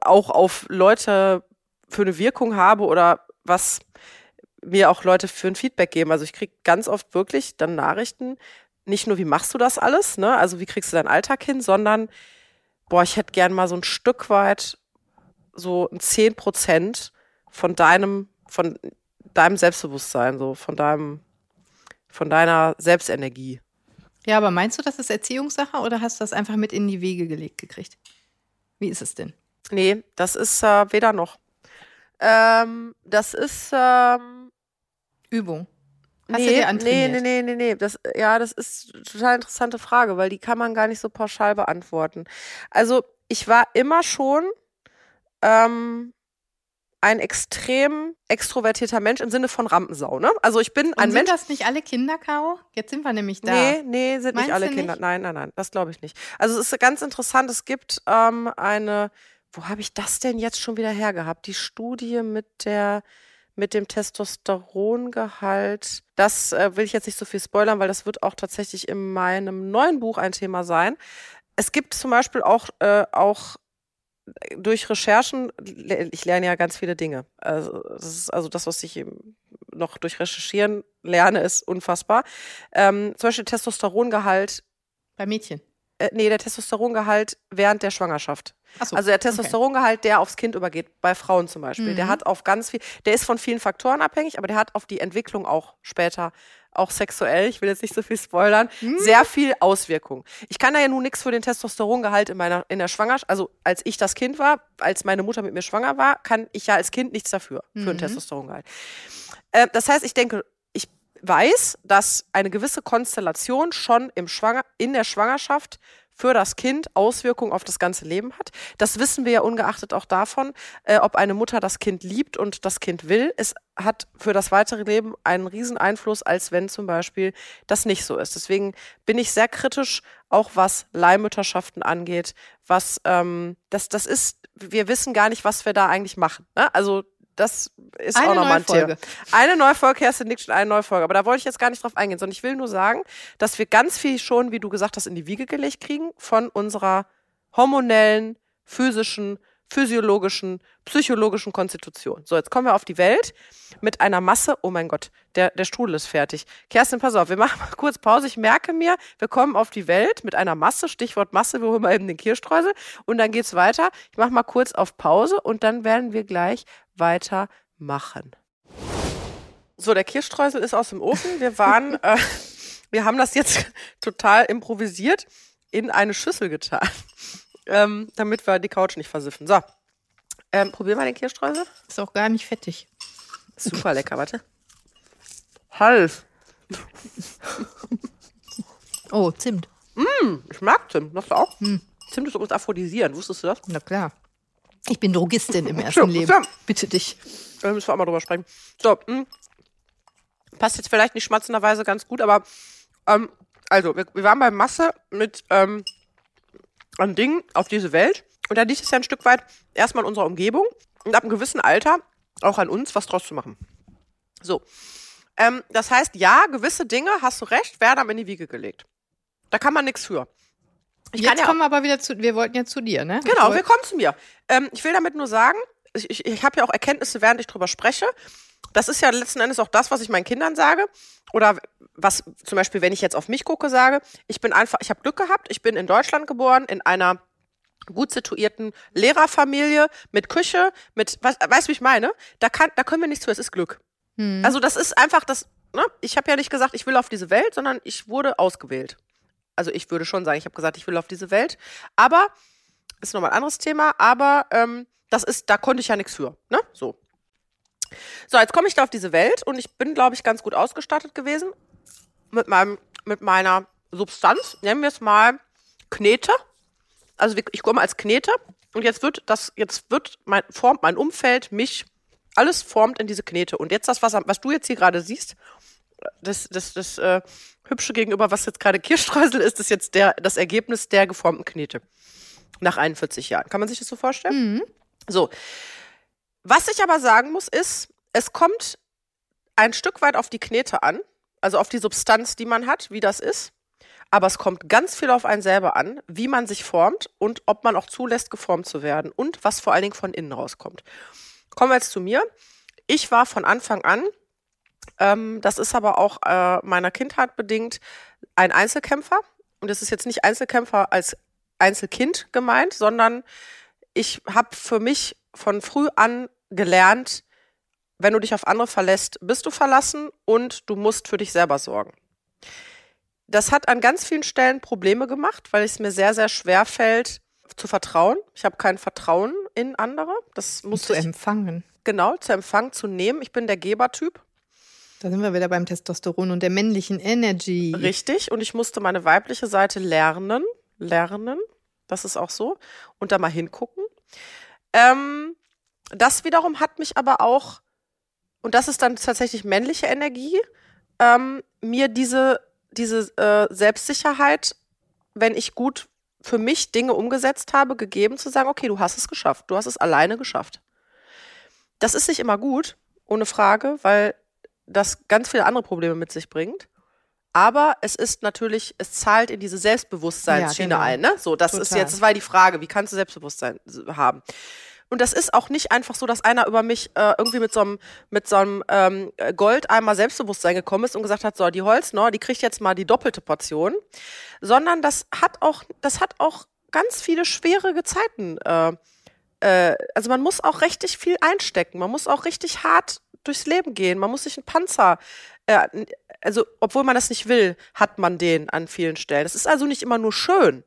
auch auf Leute für eine Wirkung habe oder was mir auch Leute für ein Feedback geben. Also ich kriege ganz oft wirklich dann Nachrichten, nicht nur, wie machst du das alles, ne? Also wie kriegst du deinen Alltag hin, sondern boah, ich hätte gern mal so ein Stück weit so ein 10 Prozent von deinem, von deinem Selbstbewusstsein, so von deinem von deiner Selbstenergie. Ja, aber meinst du, das ist Erziehungssache oder hast du das einfach mit in die Wege gelegt gekriegt? Wie ist es denn? Nee, das ist äh, weder noch. Ähm, das ist ähm, Übung. Hast nee, du dir nee, nee, nee, nee, nee. Das, ja, das ist eine total interessante Frage, weil die kann man gar nicht so pauschal beantworten. Also ich war immer schon ähm, ein extrem extrovertierter Mensch im Sinne von Rampensau, ne? Also ich bin Und ein sind Mensch. Sind das nicht alle Kinder, Caro? Jetzt sind wir nämlich da. Nee, nee, sind Meinst nicht alle Kinder. Nicht? Nein, nein, nein, das glaube ich nicht. Also es ist ganz interessant, es gibt ähm, eine, wo habe ich das denn jetzt schon wieder hergehabt? Die Studie mit der mit dem Testosterongehalt. Das äh, will ich jetzt nicht so viel spoilern, weil das wird auch tatsächlich in meinem neuen Buch ein Thema sein. Es gibt zum Beispiel auch, äh, auch durch Recherchen, ich lerne ja ganz viele Dinge. Also das, also das, was ich noch durch Recherchieren lerne, ist unfassbar. Ähm, zum Beispiel Testosterongehalt. Bei Mädchen? Äh, nee, der Testosterongehalt während der Schwangerschaft. So, also der Testosterongehalt, okay. der aufs Kind übergeht, bei Frauen zum Beispiel. Mhm. Der hat auf ganz viel, der ist von vielen Faktoren abhängig, aber der hat auf die Entwicklung auch später auch sexuell, ich will jetzt nicht so viel spoilern, hm. sehr viel Auswirkung. Ich kann da ja nun nichts für den Testosterongehalt in meiner in der Schwangerschaft, also als ich das Kind war, als meine Mutter mit mir schwanger war, kann ich ja als Kind nichts dafür mhm. für den Testosterongehalt. Äh, das heißt, ich denke, weiß, dass eine gewisse Konstellation schon im Schwanger in der Schwangerschaft für das Kind Auswirkungen auf das ganze Leben hat. Das wissen wir ja ungeachtet auch davon, äh, ob eine Mutter das Kind liebt und das Kind will. Es hat für das weitere Leben einen riesen Einfluss, als wenn zum Beispiel das nicht so ist. Deswegen bin ich sehr kritisch, auch was Leihmütterschaften angeht, was ähm, das, das ist, wir wissen gar nicht, was wir da eigentlich machen. Ne? Also das ist eine auch nochmal ein Thema. Eine neue Folge, Kerstin nickt schon eine neue Folge. Aber da wollte ich jetzt gar nicht drauf eingehen, sondern ich will nur sagen, dass wir ganz viel schon, wie du gesagt hast, in die Wiege gelegt kriegen von unserer hormonellen, physischen, physiologischen, psychologischen Konstitution. So, jetzt kommen wir auf die Welt mit einer Masse. Oh mein Gott, der, der Strudel ist fertig. Kerstin, pass auf, wir machen mal kurz Pause. Ich merke mir, wir kommen auf die Welt mit einer Masse, Stichwort Masse, wir holen mal eben den Kirschstreusel und dann geht's weiter. Ich mache mal kurz auf Pause und dann werden wir gleich weitermachen. So, der Kirschstreusel ist aus dem Ofen. Wir waren, äh, wir haben das jetzt total improvisiert in eine Schüssel getan ähm, damit wir die Couch nicht versiffen. So, ähm, probieren wir den Kirschstreusel. Ist auch gar nicht fettig. Super lecker, warte. Hals. oh, Zimt. Mm, ich mag Zimt. Machst du auch? Mm. Zimt ist übrigens aphrodisierend. Wusstest du das? Na klar. Ich bin Drogistin im ersten Leben. Bitte dich. Da müssen wir auch mal drüber sprechen. So. Mm. Passt jetzt vielleicht nicht schmatzenderweise ganz gut, aber ähm, also, wir, wir waren bei Masse mit ähm, an Dingen auf diese Welt. Und da liegt es ja ein Stück weit erstmal in unserer Umgebung und ab einem gewissen Alter auch an uns, was draus zu machen. So. Ähm, das heißt, ja, gewisse Dinge, hast du recht, werden am in die Wiege gelegt. Da kann man nichts für. Ich Jetzt ja kommen wir aber wieder zu, wir wollten ja zu dir, ne? Genau, wir kommen zu mir. Ähm, ich will damit nur sagen, ich, ich, ich habe ja auch Erkenntnisse, während ich drüber spreche. Das ist ja letzten Endes auch das, was ich meinen Kindern sage. Oder was zum Beispiel, wenn ich jetzt auf mich gucke, sage, ich bin einfach, ich habe Glück gehabt, ich bin in Deutschland geboren, in einer gut situierten Lehrerfamilie mit Küche, mit, was, weißt du, wie ich meine? Da, kann, da können wir nichts für, es ist Glück. Hm. Also das ist einfach das, ne? ich habe ja nicht gesagt, ich will auf diese Welt, sondern ich wurde ausgewählt. Also ich würde schon sagen, ich habe gesagt, ich will auf diese Welt. Aber, ist nochmal ein anderes Thema, aber ähm, das ist, da konnte ich ja nichts für. Ne? So. So, jetzt komme ich da auf diese Welt und ich bin, glaube ich, ganz gut ausgestattet gewesen mit meinem, mit meiner Substanz. Nennen wir es mal Knete. Also ich komme als Knete und jetzt wird das, jetzt wird mein, formt mein Umfeld mich, alles formt in diese Knete. Und jetzt das, was, was du jetzt hier gerade siehst, das, das, das äh, Hübsche gegenüber, was jetzt gerade Kirschstreusel ist, ist jetzt der, das Ergebnis der geformten Knete. Nach 41 Jahren. Kann man sich das so vorstellen? Mhm. So. Was ich aber sagen muss, ist, es kommt ein Stück weit auf die Knete an, also auf die Substanz, die man hat, wie das ist. Aber es kommt ganz viel auf einen selber an, wie man sich formt und ob man auch zulässt, geformt zu werden und was vor allen Dingen von innen rauskommt. Kommen wir jetzt zu mir. Ich war von Anfang an, ähm, das ist aber auch äh, meiner Kindheit bedingt, ein Einzelkämpfer. Und das ist jetzt nicht Einzelkämpfer als Einzelkind gemeint, sondern ich habe für mich von früh an gelernt, wenn du dich auf andere verlässt, bist du verlassen und du musst für dich selber sorgen. Das hat an ganz vielen Stellen Probleme gemacht, weil es mir sehr, sehr schwer fällt, zu vertrauen. Ich habe kein Vertrauen in andere. Das muss zu empfangen. Genau, zu empfangen, zu nehmen. Ich bin der Gebertyp. Da sind wir wieder beim Testosteron und der männlichen Energy. Richtig. Und ich musste meine weibliche Seite lernen. Lernen. Das ist auch so. Und da mal hingucken. Ähm, das wiederum hat mich aber auch, und das ist dann tatsächlich männliche Energie, ähm, mir diese, diese äh, Selbstsicherheit, wenn ich gut für mich Dinge umgesetzt habe, gegeben, zu sagen, okay, du hast es geschafft, du hast es alleine geschafft. Das ist nicht immer gut, ohne Frage, weil das ganz viele andere Probleme mit sich bringt. Aber es ist natürlich, es zahlt in diese Selbstbewusstseinsschiene ja, genau. ein. Ne? So, das Total. ist jetzt, das war die Frage, wie kannst du Selbstbewusstsein haben? Und das ist auch nicht einfach so, dass einer über mich äh, irgendwie mit so einem mit so einem ähm, Goldeimer Selbstbewusstsein gekommen ist und gesagt hat, so die Holznor, die kriegt jetzt mal die doppelte Portion, sondern das hat auch das hat auch ganz viele schwere Gezeiten. Äh, äh, also man muss auch richtig viel einstecken, man muss auch richtig hart durchs Leben gehen, man muss sich einen Panzer äh, also obwohl man das nicht will, hat man den an vielen Stellen. Das ist also nicht immer nur schön.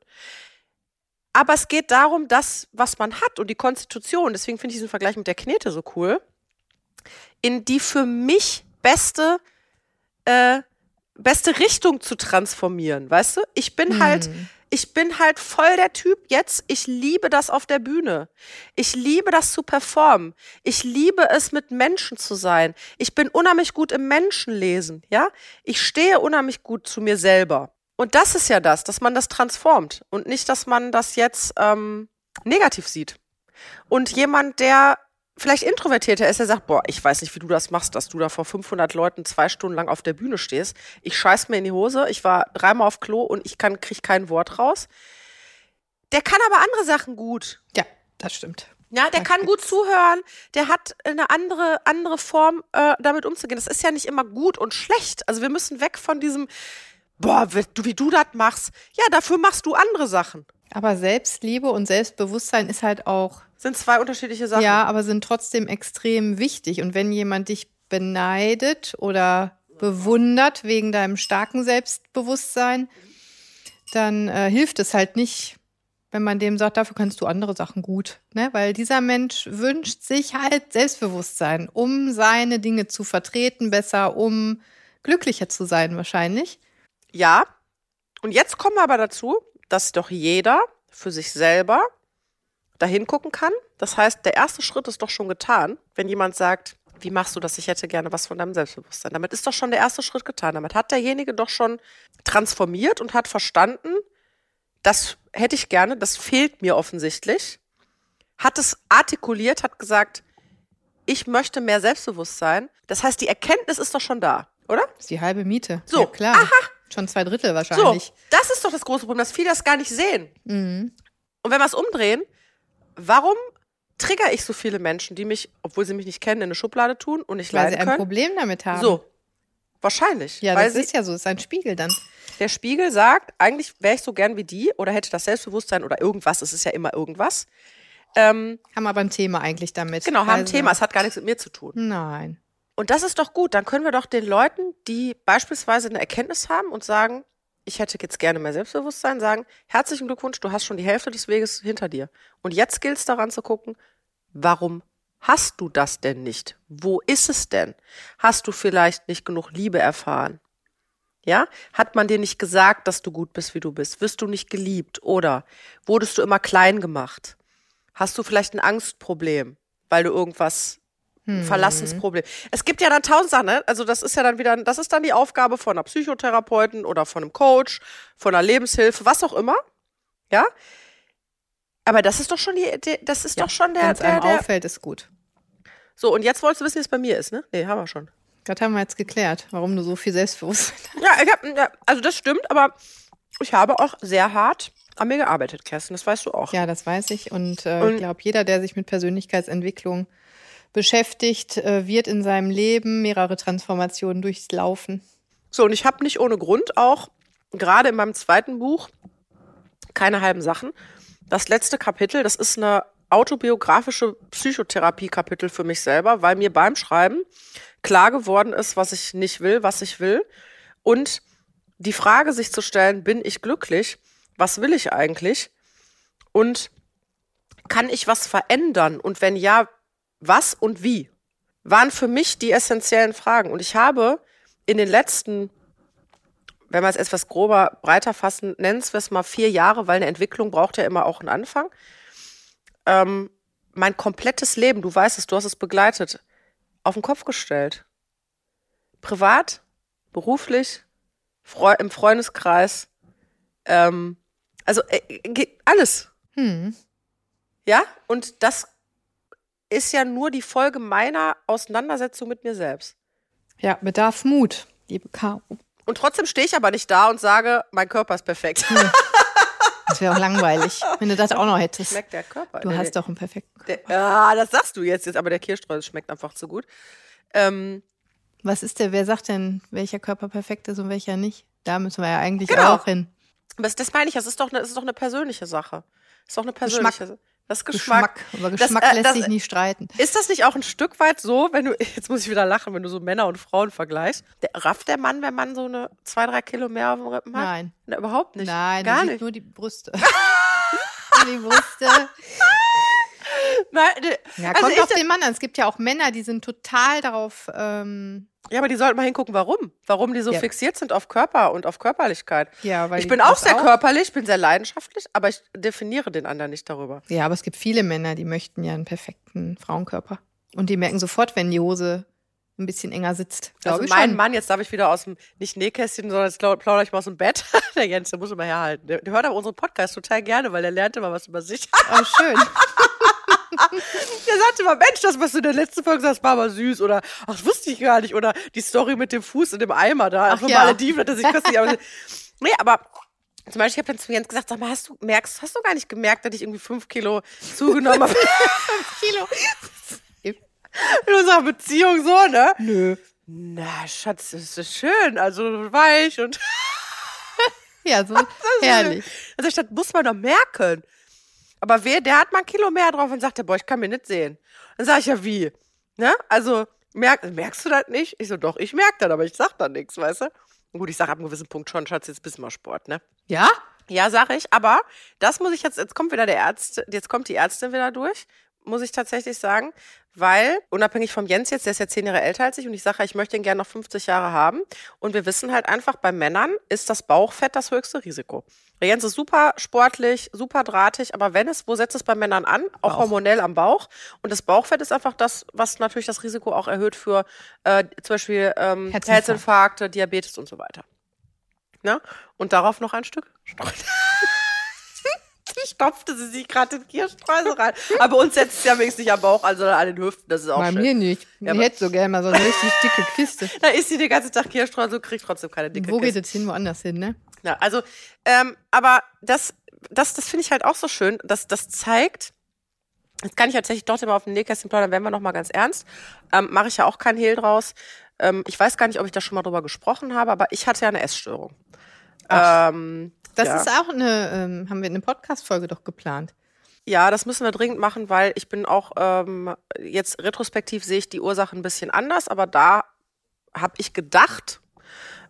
Aber es geht darum, das, was man hat und die Konstitution, deswegen finde ich diesen Vergleich mit der Knete so cool, in die für mich beste, äh, beste Richtung zu transformieren, weißt du? Ich bin hm. halt, ich bin halt voll der Typ jetzt, ich liebe das auf der Bühne. Ich liebe das zu performen. Ich liebe es, mit Menschen zu sein. Ich bin unheimlich gut im Menschenlesen, ja? Ich stehe unheimlich gut zu mir selber. Und das ist ja das, dass man das transformt und nicht, dass man das jetzt ähm, negativ sieht. Und jemand, der vielleicht introvertierter ist, der sagt, boah, ich weiß nicht, wie du das machst, dass du da vor 500 Leuten zwei Stunden lang auf der Bühne stehst. Ich scheiß mir in die Hose, ich war dreimal auf Klo und ich kann, krieg kein Wort raus. Der kann aber andere Sachen gut. Ja, das stimmt. Ja, der kann gut zuhören, der hat eine andere, andere Form, äh, damit umzugehen. Das ist ja nicht immer gut und schlecht. Also wir müssen weg von diesem, boah, wie du das machst. Ja, dafür machst du andere Sachen. Aber Selbstliebe und Selbstbewusstsein ist halt auch. Sind zwei unterschiedliche Sachen. Ja, aber sind trotzdem extrem wichtig. Und wenn jemand dich beneidet oder bewundert wegen deinem starken Selbstbewusstsein, dann äh, hilft es halt nicht, wenn man dem sagt, dafür kannst du andere Sachen gut. Ne? Weil dieser Mensch wünscht sich halt Selbstbewusstsein, um seine Dinge zu vertreten, besser, um glücklicher zu sein wahrscheinlich. Ja. Und jetzt kommen wir aber dazu, dass doch jeder für sich selber dahin gucken kann. Das heißt, der erste Schritt ist doch schon getan, wenn jemand sagt, Wie machst du das? Ich hätte gerne was von deinem Selbstbewusstsein. Damit ist doch schon der erste Schritt getan. Damit hat derjenige doch schon transformiert und hat verstanden, das hätte ich gerne, das fehlt mir offensichtlich. Hat es artikuliert, hat gesagt, ich möchte mehr Selbstbewusstsein. Das heißt, die Erkenntnis ist doch schon da, oder? Das ist die halbe Miete. So, ja, klar. aha. Schon zwei Drittel wahrscheinlich. So, das ist doch das große Problem, dass viele das gar nicht sehen. Mhm. Und wenn wir es umdrehen, warum trigger ich so viele Menschen, die mich, obwohl sie mich nicht kennen, in eine Schublade tun und nicht Weil sie ein können? Problem damit haben. So, wahrscheinlich. Ja, weil das sie, ist ja so. Das ist ein Spiegel dann. der Spiegel sagt, eigentlich wäre ich so gern wie die oder hätte das Selbstbewusstsein oder irgendwas, es ist ja immer irgendwas. Ähm, Haben aber ein Thema eigentlich damit. genau, haben ein Also- Thema, es hat gar nichts mit mir zu tun. Nein. Und das ist doch gut. Dann können wir doch den Leuten, die beispielsweise eine Erkenntnis haben und sagen, ich hätte jetzt gerne mehr Selbstbewusstsein, sagen, herzlichen Glückwunsch, du hast schon die Hälfte des Weges hinter dir. Und jetzt gilt es daran zu gucken, warum hast du das denn nicht? Wo ist es denn? Hast du vielleicht nicht genug Liebe erfahren? Ja? Hat man dir nicht gesagt, dass du gut bist, wie du bist? Wirst du nicht geliebt? Oder wurdest du immer klein gemacht? Hast du vielleicht ein Angstproblem, weil du irgendwas ein Verlassensproblem. Es gibt ja dann tausend Sachen, ne? Also das ist ja dann wieder, das ist dann die Aufgabe von einer Psychotherapeuten oder von einem Coach, von einer Lebenshilfe, was auch immer. Ja? Aber das ist doch schon die, das ist doch schon der, Wenn es der, einem der auffällt, ist gut. So, und jetzt wolltest du wissen, wie es bei mir ist, ne? Nee, haben wir schon. Das haben wir jetzt geklärt, warum du so viel Selbstbewusstsein hast. Ja, hab, ja, also das stimmt, aber ich habe auch sehr hart an mir gearbeitet, Kerstin, das weißt du auch. Ja, das weiß ich. Und, äh, Und- ich glaube, jeder, der sich mit Persönlichkeitsentwicklung beschäftigt, äh, wird in seinem Leben mehrere Transformationen durchlaufen. So, und ich habe nicht ohne Grund auch, gerade in meinem zweiten Buch, keine halben Sachen, das letzte Kapitel, das ist eine autobiografische Psychotherapie-Kapitel für mich selber, weil mir beim Schreiben klar geworden ist, was ich nicht will, was ich will. Und die Frage sich zu stellen, bin ich glücklich? Was will ich eigentlich? Und kann ich was verändern? Und wenn ja, was und wie? Waren für mich die essentiellen Fragen. Und ich habe in den letzten, wenn wir es etwas grober, breiter fassen, nennen wir es mal vier Jahre, weil eine Entwicklung braucht ja immer auch einen Anfang. Ähm, mein komplettes Leben, du weißt es, du hast es begleitet, auf den Kopf gestellt. Privat, beruflich, im Freundeskreis, ähm, also äh, ge- alles. Hm. Ja, und das ist ja nur die Folge meiner Auseinandersetzung mit mir selbst. Ja, bedarf Mut, liebe Caro. Und trotzdem stehe ich aber nicht da und sage, mein Körper ist perfekt. Das wäre auch langweilig, wenn du das auch noch hättest. Schmeckt der Körper. Du der, hast doch einen perfekten. Der, ja, das sagst du jetzt, jetzt aber der Kirschstreusel schmeckt einfach zu gut. Ähm, Was ist der, wer sagt denn, welcher Körper perfekt ist und welcher nicht? Da müssen wir ja eigentlich Genau. auch hin. das, das meine ich, das ist doch eine, das ist doch eine persönliche Sache. Das ist doch eine persönliche Geschmack. Sache. Das Geschmack. Geschmack. Über Das, Geschmack äh, lässt das- sich nicht streiten. Ist das nicht auch ein Stück weit so, wenn du, jetzt muss ich wieder lachen, wenn du so Männer und Frauen vergleichst? Der, rafft der Mann, wenn man so eine zwei, drei Kilo mehr auf dem Rippen hat? Nein. Na, überhaupt nicht. Nein, gar nicht. nur die Brüste. Nur die Brüste. Nein, ne, Ja, also kommt ich, auf den Mann an. Es gibt ja auch Männer, die sind total darauf. Ähm, ja, aber die sollten mal hingucken, warum? Warum die so Ja. fixiert sind auf Körper und auf Körperlichkeit. ja, weil Ich bin auch sehr körperlich, bin sehr leidenschaftlich, aber ich definiere den anderen nicht darüber. Ja, aber es gibt viele Männer, die möchten ja einen perfekten Frauenkörper. Und die merken sofort, wenn die Hose ein bisschen enger sitzt. Glaube Also ich mein schon. Mann, jetzt darf ich wieder aus dem, nicht Nähkästchen, sondern jetzt plau- plaudere ich mal aus dem Bett. Der Jens, der muss immer herhalten. Der, der hört aber unseren Podcast total gerne, weil der lernt immer was über sich. Oh, schön. Der sagt immer, Mensch, das, was du in der letzten Folge sagst, war aber süß. Oder, ach, das wusste ich gar nicht. Oder die Story mit dem Fuß in dem Eimer da. Ach von ja. Malediven hat er sich köstlich. aber, nee, aber zum Beispiel, ich habe dann zu Jens gesagt, sag mal, hast du, merkst, hast du gar nicht gemerkt, dass ich irgendwie fünf Kilo zugenommen habe Kilo. in unserer Beziehung so, ne? Nö. Na, Schatz, das ist schön. Also weich und Ja, so herrlich. Also ich, das muss man doch merken. Aber wer, der hat mal ein Kilo mehr drauf und sagt, boah, ich kann mir nicht sehen. Dann sage ich ja, wie? Ne? Also, merk, merkst du das nicht? Ich so, doch, ich merke das, aber ich sag da nichts, weißt du? Und gut, ich sage ab einem gewissen Punkt schon, Schatz, jetzt bist du mal Sport, ne? Ja? Ja, sage ich, aber das muss ich jetzt, jetzt kommt wieder der Arzt, jetzt kommt die Ärztin wieder durch, muss ich tatsächlich sagen, weil, unabhängig vom Jens jetzt, der ist ja zehn Jahre älter als ich und ich sage, ich möchte ihn gerne noch 50 Jahre haben. Und wir wissen halt einfach, bei Männern ist das Bauchfett das höchste Risiko. Der Jens ist super sportlich, super drahtig, aber wenn es, wo setzt es bei Männern an? Auch Bauch. hormonell am Bauch. Und das Bauchfett ist einfach das, was natürlich das Risiko auch erhöht für äh, zum Beispiel ähm, Herzinfarkt. Herzinfarkte, Diabetes und so weiter. Ne? Und darauf noch ein Stück. Die stopfte sie sich gerade in Kirschstreusel rein. Aber uns setzt es ja wenigstens nicht am Bauch an, sondern an den Hüften. Das ist auch Bei schön. mir nicht. Ja, ich hätte so gerne mal so eine richtig dicke Kiste. Da isst sie den ganzen Tag Kirschstreusel, kriegt trotzdem keine dicke Wo geht Kiste. es hin? Woanders hin, ne? Ja, also, ähm, aber das, das, das finde ich halt auch so schön. dass das zeigt, jetzt kann ich tatsächlich doch immer auf den Nähkästchen plaudern, werden wir noch mal ganz ernst. Ähm, Mache ich ja auch kein Hehl draus. Ähm, ich weiß gar nicht, ob ich da schon mal drüber gesprochen habe, aber ich hatte ja eine Essstörung. Ähm, Das ja. ist auch eine, ähm, haben wir eine Podcast-Folge doch geplant. Ja, das müssen wir dringend machen, weil ich bin auch ähm, jetzt retrospektiv sehe ich die Ursache ein bisschen anders, aber da habe ich gedacht,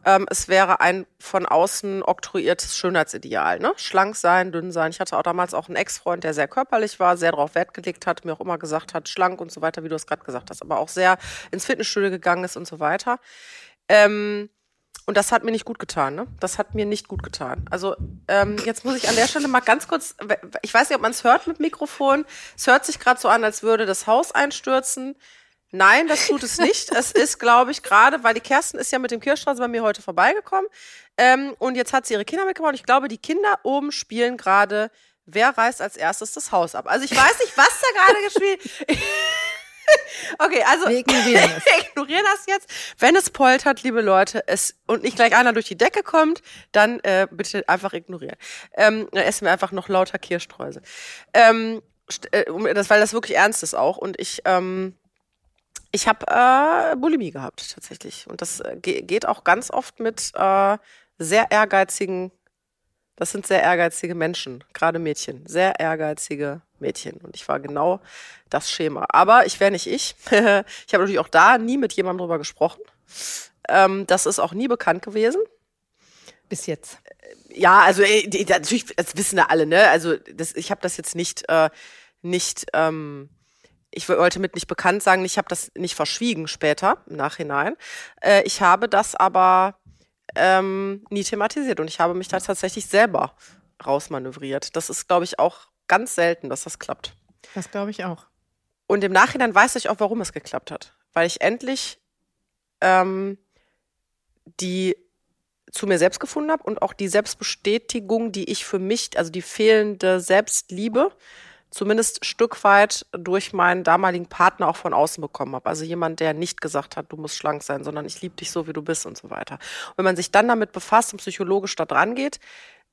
ähm, es wäre ein von außen oktroyiertes Schönheitsideal, ne? Schlank sein, dünn sein. Ich hatte auch damals auch einen Ex-Freund, der sehr körperlich war, sehr darauf Wert gelegt hat, mir auch immer gesagt hat, schlank und so weiter, wie du es gerade gesagt hast, aber auch sehr ins Fitnessstudio gegangen ist und so weiter. Ähm, und das hat mir nicht gut getan, ne? Das hat mir nicht gut getan. Also ähm, jetzt muss ich an der Stelle mal ganz kurz, ich weiß nicht, ob man es hört mit Mikrofon. Es hört sich gerade so an, als würde das Haus einstürzen. Nein, das tut es nicht. es ist, glaube ich, gerade, weil die Kerstin ist ja mit dem Kirschstraße bei mir heute vorbeigekommen. Ähm, und jetzt hat sie ihre Kinder mitgebracht. Ich glaube, die Kinder oben spielen gerade, wer reißt als erstes das Haus ab. Also ich weiß nicht, was da gerade gespielt Okay, also Wir ignorieren es. wir ignorieren das jetzt. Wenn es poltert, liebe Leute, es und nicht gleich einer durch die Decke kommt, dann äh, bitte einfach ignorieren. Ähm, dann essen wir einfach noch lauter Kirschstreusel. Ähm, äh, das, weil das wirklich ernst ist auch. Und ich, ähm, ich habe äh, Bulimie gehabt tatsächlich. Und das äh, ge geht auch ganz oft mit äh, sehr ehrgeizigen. Das sind sehr ehrgeizige Menschen, gerade Mädchen, sehr ehrgeizige Mädchen. Und ich war genau das Schema. Aber ich wäre nicht ich. ich habe natürlich auch da nie mit jemandem drüber gesprochen. Ähm, das ist auch nie bekannt gewesen. Bis jetzt. Ja, also äh, die, natürlich, das wissen ja alle, ne? Also das, ich habe das jetzt nicht, äh, nicht, ähm, ich wollte mit nicht bekannt sagen, ich habe das nicht verschwiegen später im Nachhinein. Äh, ich habe das aber ähm, nie thematisiert und ich habe mich da tatsächlich selber rausmanövriert. Das ist, glaube ich, auch ganz selten, dass das klappt. Das glaube ich auch. Und im Nachhinein weiß ich auch, warum es geklappt hat. Weil ich endlich ähm, die zu mir selbst gefunden habe und auch die Selbstbestätigung, die ich für mich, also die fehlende Selbstliebe, zumindest Stück weit durch meinen damaligen Partner auch von außen bekommen habe. Also jemand, der nicht gesagt hat, du musst schlank sein, sondern ich liebe dich so, wie du bist und so weiter. Und wenn man sich dann damit befasst und psychologisch da dran geht,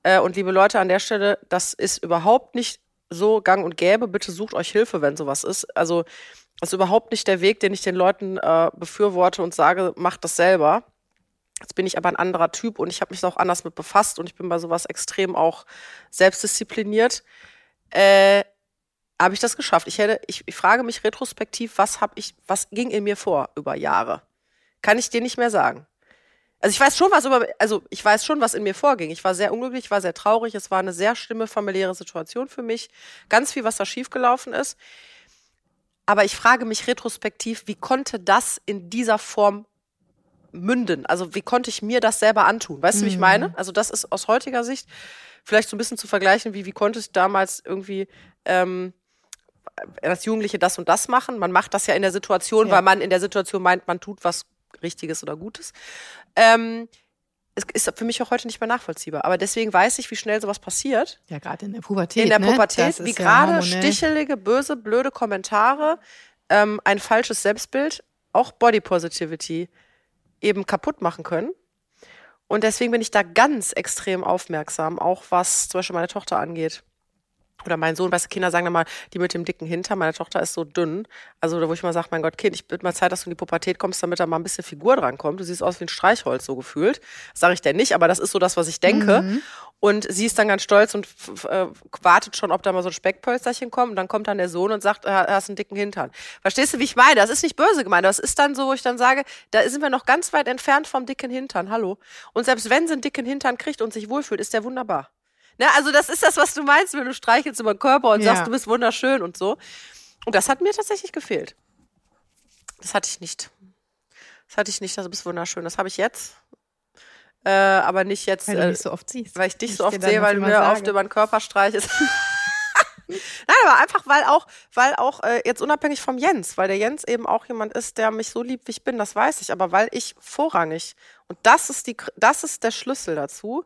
äh, und liebe Leute an der Stelle, das ist überhaupt nicht so gang und gäbe. Bitte sucht euch Hilfe, wenn sowas ist. Also das ist überhaupt nicht der Weg, den ich den Leuten äh, befürworte und sage, macht das selber. Jetzt bin ich aber ein anderer Typ und ich habe mich auch anders mit befasst und ich bin bei sowas extrem auch selbstdiszipliniert. Äh, habe ich das geschafft? Ich hätte, ich, ich frage mich retrospektiv, was habe ich, was ging in mir vor über Jahre? Kann ich dir nicht mehr sagen. Also ich weiß schon, was über, also ich weiß schon, was in mir vorging. Ich war sehr unglücklich, ich war sehr traurig, es war eine sehr schlimme familiäre Situation für mich. Ganz viel, was da schiefgelaufen ist. Aber ich frage mich retrospektiv, wie konnte das in dieser Form münden? Also wie konnte ich mir das selber antun? Weißt du, wie ich meine? Also das ist aus heutiger Sicht vielleicht so ein bisschen zu vergleichen, wie wie konnte ich damals irgendwie ähm, als Jugendliche das und das machen? Man macht das ja in der Situation, Ja. weil man in der Situation meint, man tut was Richtiges oder Gutes. Ähm, es ist für mich auch heute nicht mehr nachvollziehbar. Aber deswegen weiß ich, wie schnell sowas passiert Ja, gerade in der Pubertät. in der ne? Pubertät, wie ja gerade hormonell. stichelige, böse, blöde Kommentare, ähm, ein falsches Selbstbild, auch Body Positivity eben kaputt machen können. Und deswegen bin ich da ganz extrem aufmerksam, auch was zum Beispiel meine Tochter angeht. Oder mein Sohn, weißt du, Kinder sagen dann mal, die mit dem dicken Hintern, meine Tochter ist so dünn. Also, wo ich mal sage, mein Gott, Kind, ich bitte mal Zeit, dass du in die Pubertät kommst, damit da mal ein bisschen Figur dran kommt. Du siehst aus wie ein Streichholz, so gefühlt. Das sage ich denn nicht, aber das ist so das, was ich denke. Und sie ist dann ganz stolz und äh, wartet schon, ob da mal so ein Speckpölsterchen kommt. Und dann kommt dann der Sohn und sagt, äh, hast einen dicken Hintern. Verstehst du, wie ich meine? Das ist nicht böse gemeint. Das ist dann so, wo ich dann sage, da sind wir noch ganz weit entfernt vom dicken Hintern. Hallo. Und selbst wenn sie einen dicken Hintern kriegt und sich wohlfühlt, ist der wunderbar. Ne, also das ist das, was du meinst, wenn du streichelst über den Körper und Ja. sagst, du bist wunderschön und so. Und das hat mir tatsächlich gefehlt. Das hatte ich nicht. Das hatte ich nicht, also bist wunderschön. Das habe ich jetzt. Äh, aber nicht jetzt, Weil du äh, mich so oft siehst. weil ich dich Ich so oft sehe, weil du mir sage. oft über den Körper streichst. Nein, aber einfach, weil auch, weil auch äh, jetzt unabhängig vom Jens, weil der Jens eben auch jemand ist, der mich so liebt, wie ich bin, das weiß ich, aber weil ich vorrangig, und das ist die, das ist der Schlüssel dazu,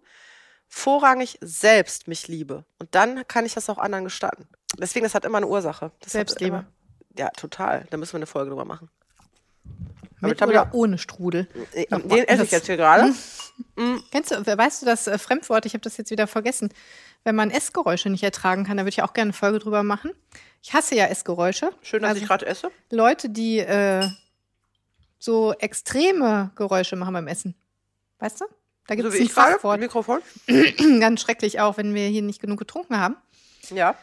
vorrangig selbst mich liebe. Und dann kann ich das auch anderen gestatten. Deswegen, das hat immer eine Ursache. Das Selbstliebe. Immer, ja, total. Da müssen wir eine Folge drüber machen. Mit oder ohne Strudel. Äh, Ja, Den esse ich jetzt hier gerade. Kennst du, weißt du das äh, Fremdwort? Ich habe das jetzt wieder vergessen. Wenn man Essgeräusche nicht ertragen kann, da würde ich auch gerne eine Folge drüber machen. Ich hasse ja Essgeräusche. Schön, dass Also ich gerade esse. Leute, die äh, so extreme Geräusche machen beim Essen. Weißt du? Da gibt So es wie ein. Fachwort. Mikrofon. Ganz schrecklich auch, wenn wir hier nicht genug getrunken haben. Ja.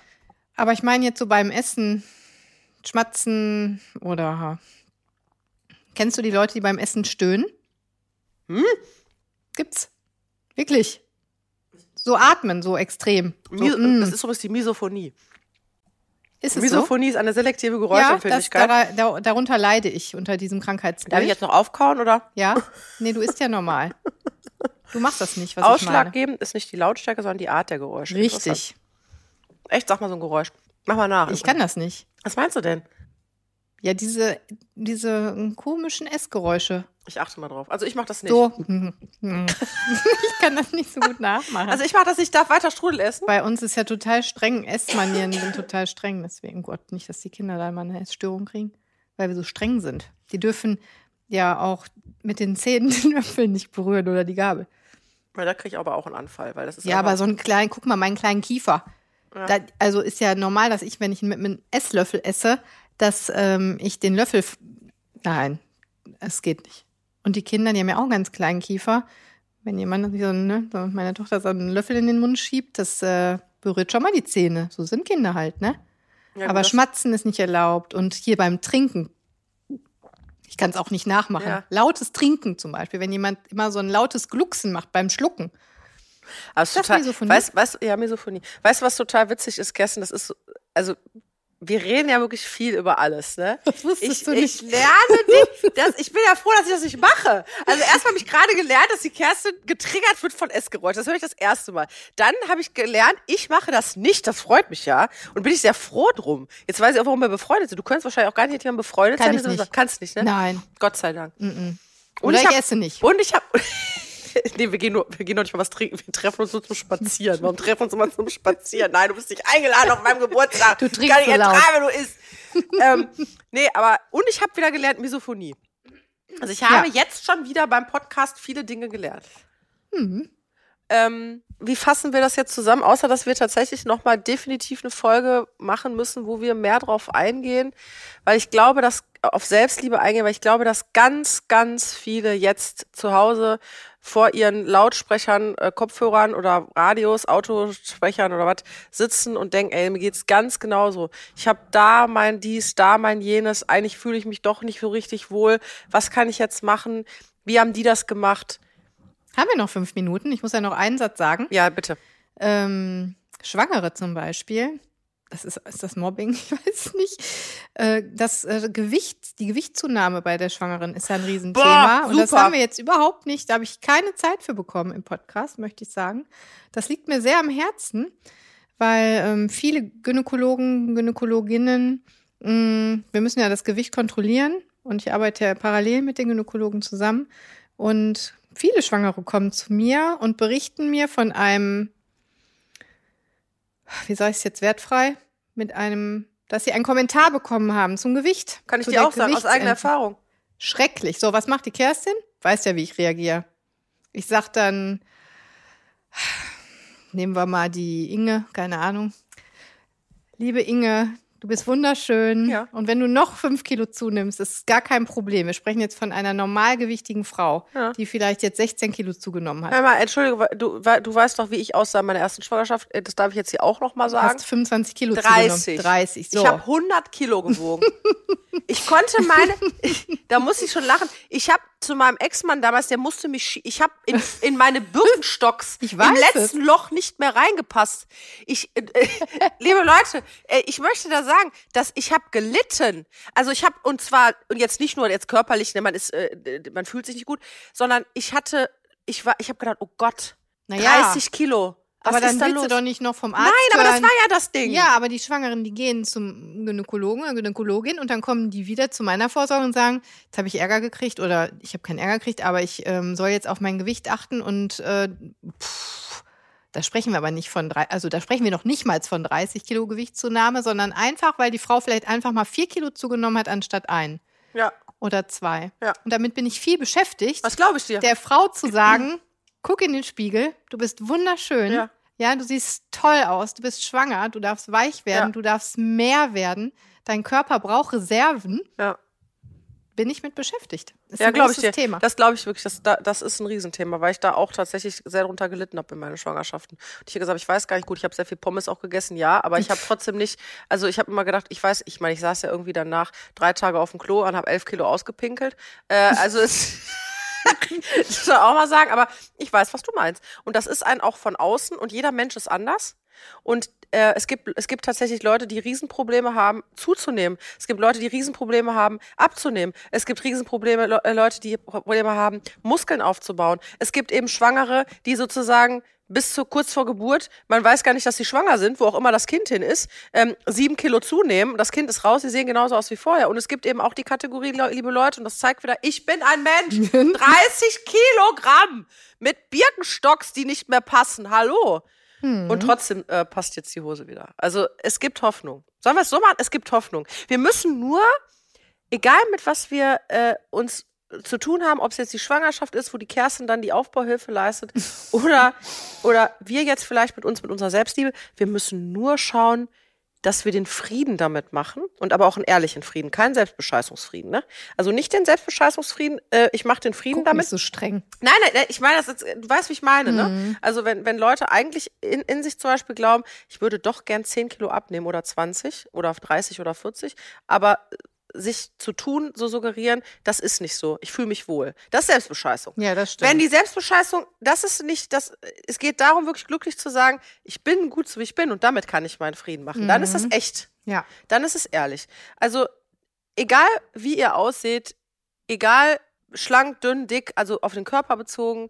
Aber ich meine jetzt so beim Essen schmatzen oder kennst du die Leute, die beim Essen stöhnen? Hm? Gibt's. Wirklich. So atmen, so extrem. So, mm. Das ist übrigens die Misophonie. ist es so? Misophonie ist eine selektive Ja, das, Geräuschempfindlichkeit. da, da, darunter leide ich unter diesem Krankheitsbild. Darf ich jetzt noch aufkauen oder? Ja? Nee, du isst ja normal. Du machst das nicht, was. Ausschlaggebend ist nicht die Lautstärke, sondern die Art der Geräusche. Richtig. Echt, sag mal so ein Geräusch. Mach mal nach. Ich kann das nicht. Was meinst du denn? Ja, diese, diese komischen Essgeräusche. Ich achte mal drauf. Also ich mach das nicht. So. ich kann das nicht so gut nachmachen. Also ich mach das nicht, ich darf weiter Strudel essen. Bei uns ist ja total streng. Essmanieren sind total streng. Deswegen, Gott, nicht, dass die Kinder da mal eine Essstörung kriegen. Weil wir so streng sind. Die dürfen ja auch mit den Zähnen den Löffel nicht berühren oder die Gabel. Weil da kriege ich aber auch einen Anfall, weil das ist Ja, aber so einen kleinen, guck mal, meinen kleinen Kiefer. Ja. Da, also ist ja normal, dass ich, wenn ich mit einem Esslöffel esse, dass ähm, ich den Löffel. Nein, es geht nicht. Und die Kinder, die haben ja auch einen ganz kleinen Kiefer. Wenn jemand, so, ne, so meine Tochter so einen Löffel in den Mund schiebt, das äh, berührt schon mal die Zähne. So sind Kinder halt, ne? Ja, gut, Aber das- Schmatzen ist nicht erlaubt. Und hier beim Trinken, ich kann es auch nicht nachmachen. Ja. Lautes Trinken zum Beispiel, wenn jemand immer so ein lautes Glucksen macht beim Schlucken. Ist das total, Misophonie? Weißt, weißt, ja, Misophonie. Weißt du, was total witzig ist, Kerstin? Das ist, so- also, wir reden ja wirklich viel über alles, ne? Das wusstest Ich, du ich nicht. lerne nicht, das, ich bin ja froh, dass ich das nicht mache. Also erstmal habe ich gerade gelernt, dass die Kerstin getriggert wird von Essgeräusch. Das höre ich das erste Mal. Dann habe ich gelernt, ich mache das nicht. Das freut mich ja. Und bin ich sehr froh drum. Jetzt weiß ich auch, warum wir befreundet sind. Du könntest wahrscheinlich auch gar nicht mit jemandem befreundet Kann sein. ich nicht. Kannst nicht, ne? Nein. Gott sei Dank. Mm-mm. Und Oder ich ich, hab- esse nicht. Und ich habe. nee, wir gehen, nur, wir gehen noch nicht mal was trinken. Wir treffen uns nur zum Spazieren. Warum treffen wir uns immer zum Spazieren? Nein, du bist nicht eingeladen auf meinem Geburtstag. Du Ich trinkst Kann laut. ertragen, wenn du isst. ähm, nee, aber. Und ich habe wieder gelernt Misophonie. Also ich habe Ja. jetzt schon wieder beim Podcast viele Dinge gelernt. Mhm. Ähm, wie fassen wir das jetzt zusammen? Außer, dass wir tatsächlich nochmal definitiv eine Folge machen müssen, wo wir mehr drauf eingehen. Weil ich glaube, dass auf Selbstliebe eingehen, weil ich glaube, dass ganz, ganz viele jetzt zu Hause vor ihren Lautsprechern, äh, Kopfhörern oder Radios, Autosprechern oder was sitzen und denken, ey, mir geht's ganz genauso. Ich habe da mein dies, da mein jenes, eigentlich fühle ich mich doch nicht so richtig wohl. Was kann ich jetzt machen? Wie haben die das gemacht? Haben wir noch fünf Minuten? Ich muss ja noch einen Satz sagen. Ja, bitte. Ähm, Schwangere zum Beispiel, das ist, ist das Mobbing? Ich weiß nicht. Äh, das äh, Gewicht, die Gewichtszunahme bei der Schwangeren ist ja ein Riesenthema. Boah, und das haben wir jetzt überhaupt nicht. Da habe ich keine Zeit für bekommen im Podcast, möchte ich sagen. Das liegt mir sehr am Herzen, weil ähm, viele Gynäkologen, Gynäkologinnen, mh, wir müssen ja das Gewicht kontrollieren. Und ich arbeite ja parallel mit den Gynäkologen zusammen. Und viele Schwangere kommen zu mir und berichten mir von einem wie sage ich es jetzt wertfrei, mit einem, dass sie einen Kommentar bekommen haben zum Gewicht. Kann ich dir auch sagen, aus eigener Erfahrung. Schrecklich. So, was macht die Kerstin? Weißt ja, wie ich reagiere. Ich sag dann, nehmen wir mal die Inge, keine Ahnung. Liebe Inge, du bist wunderschön. Ja. Und wenn du noch fünf Kilo zunimmst, ist gar kein Problem. Wir sprechen jetzt von einer normalgewichtigen Frau, Ja. die vielleicht jetzt 16 Kilo zugenommen hat. Hör mal, Entschuldige, du, du weißt doch, wie ich aussah in meiner ersten Schwangerschaft. Äh, Das darf ich jetzt hier auch noch mal Du sagen. hast 25 Kilo 30. zugenommen. 30, so. Ich habe 100 Kilo gewogen. ich konnte meine, ich, da muss ich schon lachen. Ich habe zu meinem Ex-Mann damals, der musste mich, ich habe in, in meine Birkenstocks Ich im letzten Loch nicht mehr reingepasst. Ich, äh, äh, liebe Leute, äh, ich möchte da sagen, dass ich habe gelitten. Also ich habe und zwar und jetzt nicht nur jetzt körperlich, ne, man ist, äh, man fühlt sich nicht gut, sondern ich hatte, ich war, ich habe gedacht, oh Gott, Naja, 30 Kilo. Was aber dann da willst los? du doch nicht noch vom Arzt Nein, aber das hören. war ja das Ding. Ja, aber die Schwangeren, die gehen zum Gynäkologen oder Gynäkologin und dann kommen die wieder zu meiner Vorsorge und sagen, jetzt habe ich Ärger gekriegt oder ich habe keinen Ärger gekriegt, aber ich ähm, soll jetzt auf mein Gewicht achten und äh, pff, da sprechen wir aber nicht von drei, also da sprechen wir noch nicht mal von 30 Kilo Gewichtszunahme, sondern einfach, weil die Frau vielleicht einfach mal vier Kilo zugenommen hat anstatt ein ja. oder zwei. Ja. Und damit bin ich viel beschäftigt, Was glaube ich dir? der Frau zu sagen, guck in den Spiegel, du bist wunderschön. Ja. Ja, du siehst toll aus, du bist schwanger, du darfst weich werden, Ja. du darfst mehr werden. Dein Körper braucht Reserven. ja. Bin ich mit beschäftigt. Ist Ja, ein glaube ich dir. Thema. Das glaube ich wirklich. Das, da- das ist ein Riesenthema, weil ich da auch tatsächlich sehr drunter gelitten habe in meinen Schwangerschaften. Und ich habe gesagt, ich weiß gar nicht gut, ich habe sehr viel Pommes auch gegessen, ja, aber ich habe trotzdem nicht, also ich habe immer gedacht, ich weiß, ich meine, ich saß ja irgendwie danach drei Tage auf dem Klo und habe elf Kilo ausgepinkelt. Äh, also es. das soll auch mal sagen, aber ich weiß, was du meinst. Und das ist ein auch von außen und jeder Mensch ist anders. Und äh, es, gibt, es gibt tatsächlich Leute, die Riesenprobleme haben, zuzunehmen. Es gibt Leute, die Riesenprobleme haben, abzunehmen. Es gibt Riesenprobleme, Le äh, Leute, die Probleme haben, Muskeln aufzubauen. Es gibt eben Schwangere, die sozusagen bis zu kurz vor Geburt, man weiß gar nicht, dass sie schwanger sind, wo auch immer das Kind hin ist, ähm, sieben Kilo zunehmen, das Kind ist raus, sie sehen genauso aus wie vorher. Und es gibt eben auch die Kategorie, liebe Leute, und das zeigt wieder, ich bin ein Mensch, 30 Kilogramm mit Birkenstocks, die nicht mehr passen. Hallo. Und trotzdem äh, passt jetzt die Hose wieder. Also es gibt Hoffnung. Sollen wir es so machen? Es gibt Hoffnung. Wir müssen nur, egal mit was wir äh, uns zu tun haben, ob es jetzt die Schwangerschaft ist, wo die Kerstin dann die Aufbauhilfe leistet, oder, oder wir jetzt vielleicht mit uns, mit unserer Selbstliebe, wir müssen nur schauen, dass wir den Frieden damit machen und aber auch einen ehrlichen Frieden, keinen Selbstbescheißungsfrieden. Ne? Also nicht den Selbstbescheißungsfrieden, äh, ich mache den Frieden Guck damit. nicht so streng. Nein, nein, ich meine, das ist, du weißt, wie ich meine, ne? Also wenn, wenn Leute eigentlich in, in sich zum Beispiel glauben, ich würde doch gern 10 Kilo abnehmen oder 20 oder 30 oder 40, aber sich zu tun, so suggerieren, das ist nicht so. Ich fühle mich wohl. Das ist Selbstbescheißung. Ja, das stimmt. Wenn die Selbstbescheißung, das ist nicht, das, es geht darum, wirklich glücklich zu sagen, ich bin gut so wie ich bin und damit kann ich meinen Frieden machen. Dann ist das echt. ja. Dann ist es ehrlich. Also, egal wie ihr ausseht, egal schlank, dünn, dick, also auf den Körper bezogen,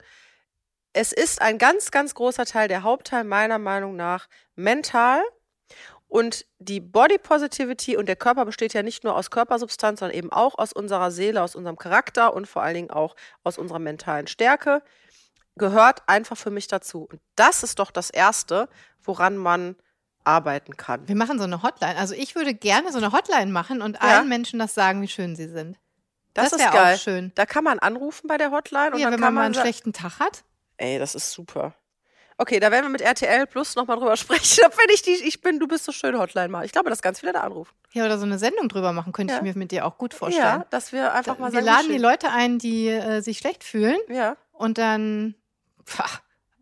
es ist ein ganz, ganz großer Teil, der Hauptteil meiner Meinung nach, mental. Und die Body Positivity und der Körper besteht ja nicht nur aus Körpersubstanz, sondern eben auch aus unserer Seele, aus unserem Charakter und vor allen Dingen auch aus unserer mentalen Stärke, gehört einfach für mich dazu. Und das ist doch das Erste, woran man arbeiten kann. Wir machen so eine Hotline. Also ich würde gerne so eine Hotline machen und Ja. allen Menschen das sagen, wie schön sie sind. Das, Das ist geil. auch schön. Da kann man anrufen bei der Hotline und ja, dann wenn kann man mal man einen schlechten Tag hat. ey, das ist super. Okay, da werden wir mit RTL Plus nochmal drüber sprechen, wenn ich die Ich bin, du bist so schön Hotline mal. Ich glaube, dass ganz viele da anrufen. Ja, oder so eine Sendung drüber machen, könnte Ja. ich mir mit dir auch gut vorstellen. Ja, dass wir einfach mal wir sagen, laden die Leute ein, die äh, sich schlecht fühlen Ja. und dann pah,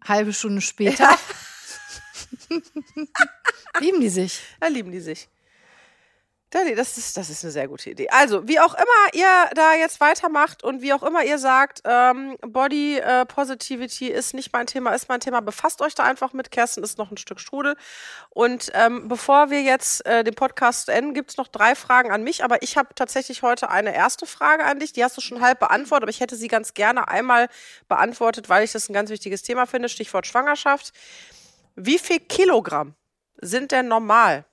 halbe Stunde später lieben die sich. Da lieben die sich. Da- Das ist, das ist eine sehr gute Idee. Also, wie auch immer ihr da jetzt weitermacht und wie auch immer ihr sagt, ähm, Body äh, Positivity ist nicht mein Thema, ist mein Thema, befasst euch da einfach mit. Kerstin ist noch ein Stück Strudel. Und ähm, bevor wir jetzt äh, den Podcast enden, gibt es noch drei Fragen an mich. Aber ich habe tatsächlich heute eine erste Frage an dich. Die hast du schon halb beantwortet, aber ich hätte sie ganz gerne einmal beantwortet, weil ich das ein ganz wichtiges Thema finde. Stichwort Schwangerschaft. Wie viel Kilogramm sind denn normal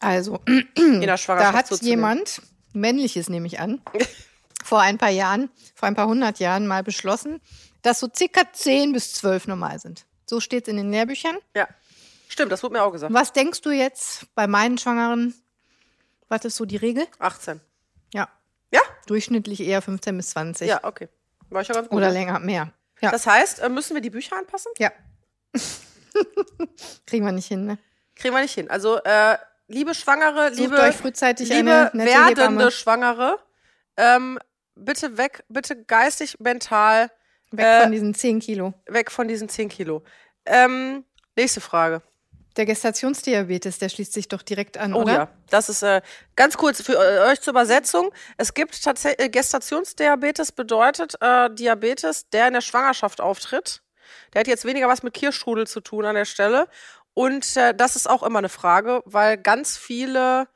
Also, in der da Schwangerschaft hat zuzunehmen? jemand, männliches nehme ich an, vor ein paar Jahren, vor ein paar hundert Jahren mal beschlossen, dass so circa 10 bis 12 normal sind. So steht es in den Lehrbüchern. Ja, stimmt, das wurde mir auch gesagt. Was denkst du jetzt bei meinen Schwangeren? Was ist so die Regel? 18. Ja, Ja? durchschnittlich eher 15 bis 20. Ja, okay. War ich ja ganz gut. Oder länger, mehr. Ja. Das heißt, äh, müssen wir die Bücher anpassen? ja. Kriegen wir nicht hin, ne? Kriegen wir nicht hin. Also, äh, liebe Schwangere, Sucht liebe, euch frühzeitig liebe werdende Hebamme. Schwangere, ähm, bitte weg, bitte geistig, mental Weg äh, von diesen 10 Kilo. weg von diesen 10 Kilo. Ähm, nächste Frage. Der Gestationsdiabetes, der schließt sich doch direkt an, Oh oder? ja, das ist äh, ganz kurz für äh, euch zur Übersetzung. Es gibt tatsächlich äh, Gestationsdiabetes bedeutet äh, Diabetes, der in der Schwangerschaft auftritt. Der hat jetzt weniger was mit Kirschstrudel zu tun an der Stelle. Und äh, das ist auch immer eine Frage, weil ganz viele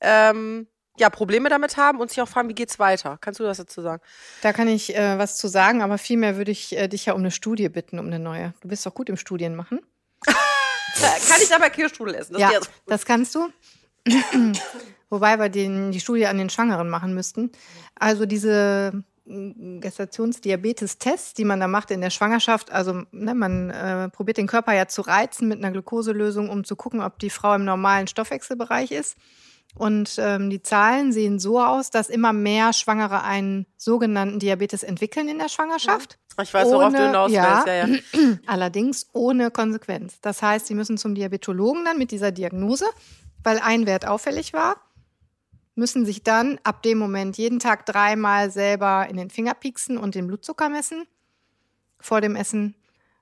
ähm, ja Probleme damit haben und sich auch fragen, wie geht's weiter? Kannst du das dazu sagen? Da kann ich äh, was zu sagen, aber vielmehr würde ich äh, dich ja um eine Studie bitten, um eine neue. Du bist doch gut im Studien machen. Kann ich dabei Kirschstrudel essen? Das ja, das kannst du. Wobei wir den, die Studie an den Schwangeren machen müssten. Also diese Gestationsdiabetes-Tests, die man da macht in der Schwangerschaft, also ne, man äh, probiert den Körper ja zu reizen mit einer Glukoselösung, um zu gucken, ob die Frau im normalen Stoffwechselbereich ist. Und ähm, die Zahlen sehen so aus, dass immer mehr Schwangere einen sogenannten Diabetes entwickeln in der Schwangerschaft. ich weiß, worauf du ohne- hinaus ja. willst. Ja, ja. Allerdings ohne Konsequenz. Das heißt, sie müssen zum Diabetologen dann mit dieser Diagnose, weil ein Wert auffällig war, müssen sich dann ab dem Moment jeden Tag dreimal selber in den Finger pieksen und den Blutzucker messen. Vor dem Essen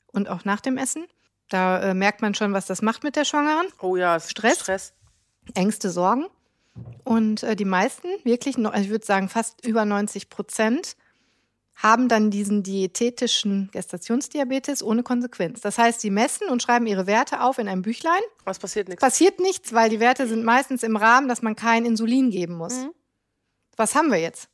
und auch nach dem Essen. Da äh, merkt man schon, was das macht mit der Schwangeren. Oh ja, Stress? Stress. Ängste, Sorgen. Und äh, die meisten, wirklich, noch, ich würde sagen fast über 90 Prozent, haben dann diesen diätetischen Gestationsdiabetes ohne Konsequenz. Das heißt, sie messen und schreiben ihre Werte auf in einem Büchlein. Was passiert nichts? Passiert nichts, weil die Werte sind meistens im Rahmen, dass man kein Insulin geben muss. Mhm. Was haben wir jetzt?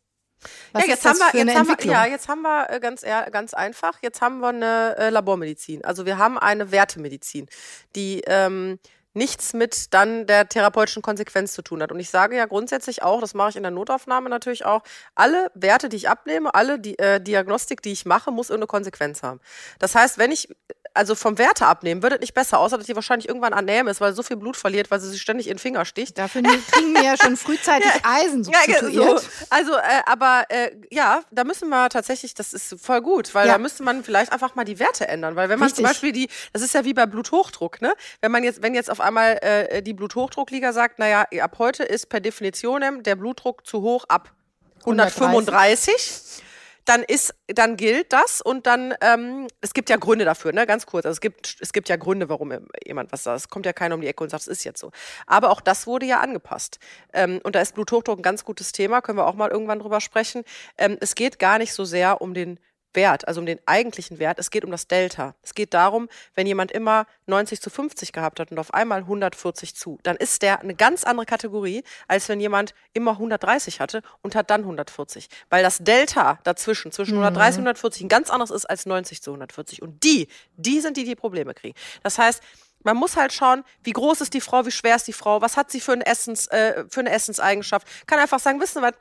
Was ja, jetzt haben wir, jetzt haben wir, ja, jetzt haben wir ganz, ganz einfach, jetzt haben wir eine äh, Labormedizin. Also wir haben eine Wertemedizin, die ähm, nichts mit dann der therapeutischen Konsequenz zu tun hat. Und ich sage ja grundsätzlich auch, das mache ich in der Notaufnahme natürlich auch, alle Werte, die ich abnehme, alle die, äh, Diagnostik, die ich mache, muss irgendeine Konsequenz haben. Das heißt, wenn ich also vom Werte abnehmen, wird es nicht besser, außer dass sie wahrscheinlich irgendwann anähm ist, weil sie so viel Blut verliert, weil sie sich ständig in den Finger sticht. Dafür kriegen wir ja schon frühzeitig Eisen Ja, ge- substituiert. so. Also, äh, aber äh, ja, da müssen wir tatsächlich, das ist voll gut, weil Ja. da müsste man vielleicht einfach mal die Werte ändern, weil wenn man zum Richtig. Beispiel die, das ist ja wie bei Bluthochdruck, ne? Wenn man jetzt, wenn jetzt auf einmal äh, die Bluthochdruckliga sagt, naja, ab heute ist per Definition der Blutdruck zu hoch ab 135. Dann ist, dann gilt das und dann, ähm, es gibt ja Gründe dafür, ne, ganz kurz. Also es gibt, es gibt ja Gründe, warum jemand was sagt. Es kommt ja keiner um die Ecke und sagt, es ist jetzt so. Aber auch das wurde ja angepasst. Ähm, und da ist Bluthochdruck ein ganz gutes Thema, können wir auch mal irgendwann drüber sprechen. Ähm, es geht gar nicht so sehr um den Wert, also um den eigentlichen Wert. Es geht um das Delta. Es geht darum, wenn jemand immer 90 zu 50 gehabt hat und auf einmal 140 zu, dann ist der eine ganz andere Kategorie, als wenn jemand immer 130 hatte und hat dann 140. Weil das Delta dazwischen, zwischen 130 und 140, ein ganz anderes ist als 90 zu 140. Und die, die sind die, die Probleme kriegen. Das heißt, man muss halt schauen, wie groß ist die Frau, wie schwer ist die Frau, was hat sie für, ein Essens, äh, für eine Essenseigenschaft. Kann einfach sagen, wissen Sie was,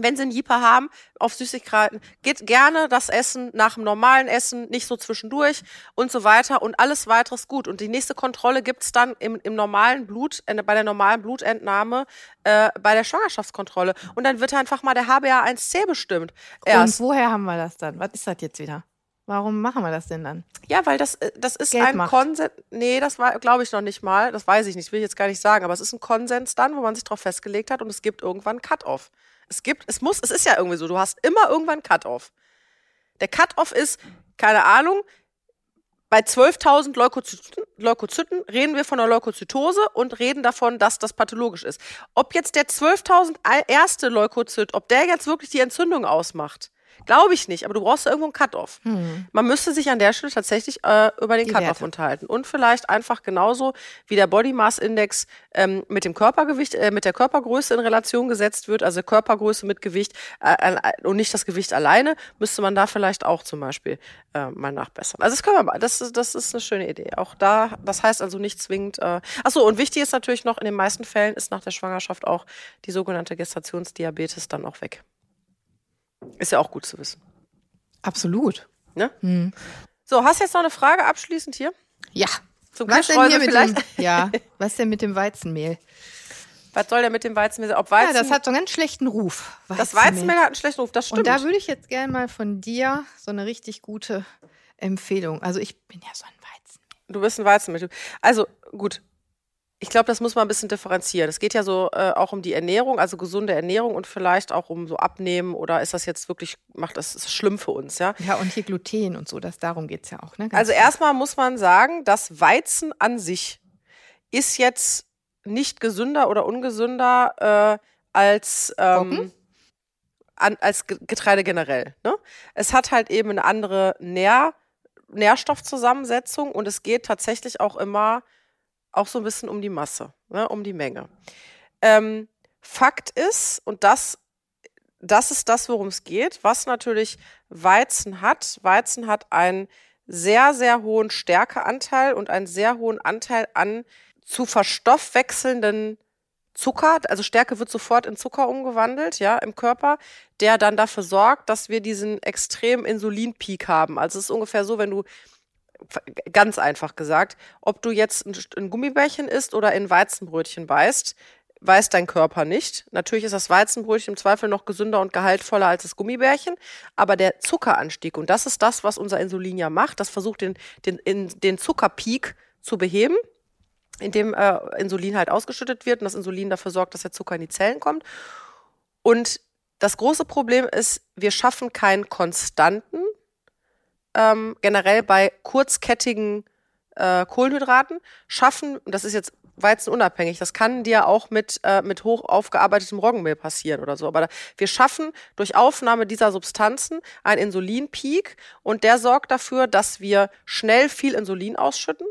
wenn Sie einen Jeeper haben auf Süßigkeiten, geht gerne das Essen nach dem normalen Essen, nicht so zwischendurch und so weiter und alles weitere ist gut. Und die nächste Kontrolle gibt's dann im, im normalen Blut, äh, bei der normalen Blutentnahme, äh, bei der Schwangerschaftskontrolle. Und dann wird einfach mal der HbA1c bestimmt. Erst. Und woher haben wir das dann? Was ist das jetzt wieder? Warum machen wir das denn dann? Ja, weil das, äh, das ist Geld ein macht. Konsens. Nee, das war, glaube ich, noch nicht mal. Das weiß ich nicht, will ich jetzt gar nicht sagen. Aber es ist ein Konsens dann, wo man sich darauf festgelegt hat und es gibt irgendwann einen Cut-Off. Es gibt, es muss, es ist ja irgendwie so, du hast immer irgendwann Cut-Off. Der Cut-Off ist, keine Ahnung, bei 12.000 Leukozyten, Leukozyten reden wir von einer Leukozytose und reden davon, dass das pathologisch ist. Ob jetzt der 12.000 erste Leukozyt, ob der jetzt wirklich die Entzündung ausmacht, glaube ich nicht. Aber du brauchst da irgendwo einen Cut-Off. Man müsste sich an der Stelle tatsächlich äh, über den Cut-Off unterhalten. Und vielleicht einfach genauso wie der Body Mass Index ähm, mit dem Körpergewicht, äh, mit der Körpergröße in Relation gesetzt wird, also Körpergröße mit Gewicht äh, äh, und nicht das Gewicht alleine, müsste man da vielleicht auch zum Beispiel äh, mal nachbessern. Also das können wir mal, das ist, das ist eine schöne Idee. Auch da, das heißt also nicht zwingend. Äh, achso, und wichtig ist natürlich noch, in den meisten Fällen ist nach der Schwangerschaft auch die sogenannte Gestationsdiabetes dann auch weg. Ist ja auch gut zu wissen. Absolut. Ne? Hm. So, hast du jetzt noch eine Frage abschließend hier? Ja. Zum Was denn hier mit vielleicht? dem, ja, was denn mit dem Weizenmehl? Was soll der mit dem Weizenmehl? sein? Ob Weizen, ja, das hat so einen ganz schlechten Ruf. das Weizenmehl hat einen schlechten Ruf, das stimmt. Und da würde ich jetzt gerne mal von dir so eine richtig gute Empfehlung. Also ich bin ja so ein Weizen. du bist ein Weizenmehl. Also gut, ich glaube, das muss man ein bisschen differenzieren. Es geht ja so äh, auch um die Ernährung, also gesunde Ernährung und vielleicht auch um so Abnehmen oder ist das jetzt wirklich, macht das ist schlimm für uns, ja? Ja, und hier Gluten und so, das, darum geht es ja auch. Ne? Ganz Also erstmal muss man sagen, dass Weizen an sich ist jetzt nicht gesünder oder ungesünder äh, als, ähm, an, als Getreide generell. Ne? Es hat halt eben eine andere Nähr, Nährstoffzusammensetzung und es geht tatsächlich auch immer auch so ein bisschen um die Masse, ne? um die Menge. Ähm, Fakt ist, und das, das ist das, worum es geht, was natürlich Weizen hat. Weizen hat einen sehr, sehr hohen Stärkeanteil und einen sehr hohen Anteil an zu verstoffwechselnden Zucker, also Stärke wird sofort in Zucker umgewandelt, ja, im Körper, der dann dafür sorgt, dass wir diesen extremen Insulinpeak haben. Also es ist ungefähr so, wenn du ganz einfach gesagt, ob du jetzt ein Gummibärchen isst oder in Weizenbrötchen beißt, weiß dein Körper nicht. Natürlich ist das Weizenbrötchen im Zweifel noch gesünder und gehaltvoller als das Gummibärchen, aber der Zuckeranstieg, und das ist das, was unser Insulin ja macht, das versucht den, den, in, den Zuckerpeak zu beheben, indem äh, Insulin halt ausgeschüttet wird und das Insulin dafür sorgt, dass der Zucker in die Zellen kommt. Und das große Problem ist, wir schaffen keinen konstanten, ähm, generell bei kurzkettigen äh, Kohlenhydraten, schaffen, das ist jetzt weizenunabhängig. Das kann dir auch mit, äh, mit hoch aufgearbeitetem Roggenmehl passieren oder so. Aber wir schaffen durch Aufnahme dieser Substanzen einen Insulinpeak und der sorgt dafür, dass wir schnell viel Insulin ausschütten.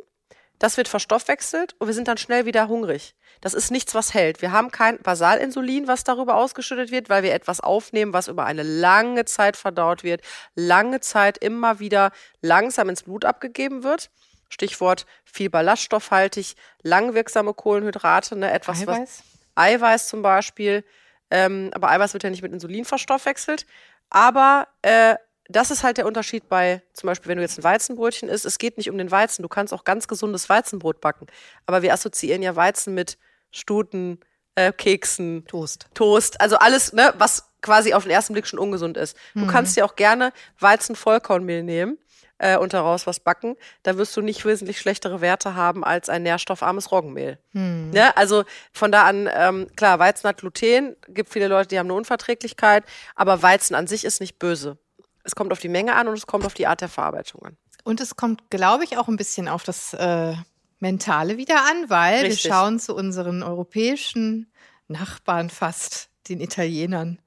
Das wird verstoffwechselt und wir sind dann schnell wieder hungrig. Das ist nichts, was hält. Wir haben kein Basalinsulin, was darüber ausgeschüttet wird, weil wir etwas aufnehmen, was über eine lange Zeit verdaut wird, lange Zeit immer wieder langsam ins Blut abgegeben wird. Stichwort viel ballaststoffhaltig, langwirksame Kohlenhydrate, ne, etwas Eiweiß? was Eiweiß zum Beispiel. Ähm, aber Eiweiß wird ja nicht mit Insulin verstoffwechselt. Aber äh, das ist halt der Unterschied bei, zum Beispiel, wenn du jetzt ein Weizenbrötchen isst, es geht nicht um den Weizen. Du kannst auch ganz gesundes Weizenbrot backen. Aber wir assoziieren ja Weizen mit Stuten, äh, Keksen, Toast. Toast, also alles, ne, was quasi auf den ersten Blick schon ungesund ist. Du mhm. kannst ja auch gerne Weizen-Vollkornmehl nehmen äh, und daraus was backen, da wirst du nicht wesentlich schlechtere Werte haben als ein nährstoffarmes Roggenmehl. Hm. Ne? Also von da an, ähm, klar, Weizen hat Gluten, gibt viele Leute, die haben eine Unverträglichkeit, aber Weizen an sich ist nicht böse. Es kommt auf die Menge an und es kommt auf die Art der Verarbeitung an. Und es kommt, glaube ich, auch ein bisschen auf das äh, Mentale wieder an, weil Richtig. wir schauen zu unseren europäischen Nachbarn fast, den Italienern.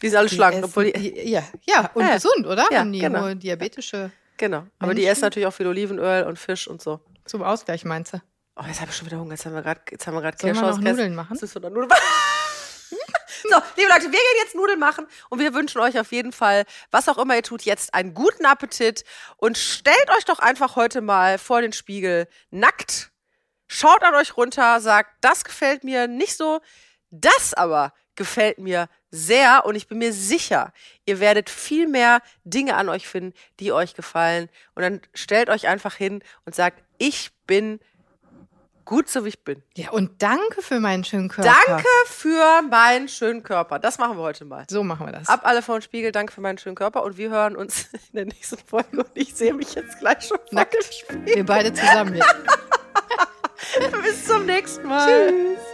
Die sind alle schlank, obwohl die, ja, ja, und ja, gesund, oder? Ja, Haben die genau. diabetische Genau. Aber Menschen? die essen natürlich auch viel Olivenöl und Fisch und so. Zum Ausgleich meinst du? Oh, jetzt habe ich schon wieder Hunger. Jetzt haben wir gerade gerade Sollen wir noch Nudeln machen? Jetzt Nudeln machen. So, liebe Leute, wir gehen jetzt Nudeln machen und wir wünschen euch auf jeden Fall, was auch immer ihr tut, jetzt einen guten Appetit. Und stellt euch doch einfach heute mal vor den Spiegel nackt, schaut an euch runter, sagt, das gefällt mir nicht so, das aber gefällt mir sehr. Und ich bin mir sicher, ihr werdet viel mehr Dinge an euch finden, die euch gefallen. Und dann stellt euch einfach hin und sagt, ich bin gut so wie ich bin. Ja, und danke für meinen schönen Körper. Danke für meinen schönen Körper. Das machen wir heute mal. So machen wir das. Ab alle vor den Spiegel, danke für meinen schönen Körper. Und wir hören uns in der nächsten Folge. Und ich sehe mich jetzt gleich schon nackt. Wir beide zusammen. Bis zum nächsten Mal. Tschüss.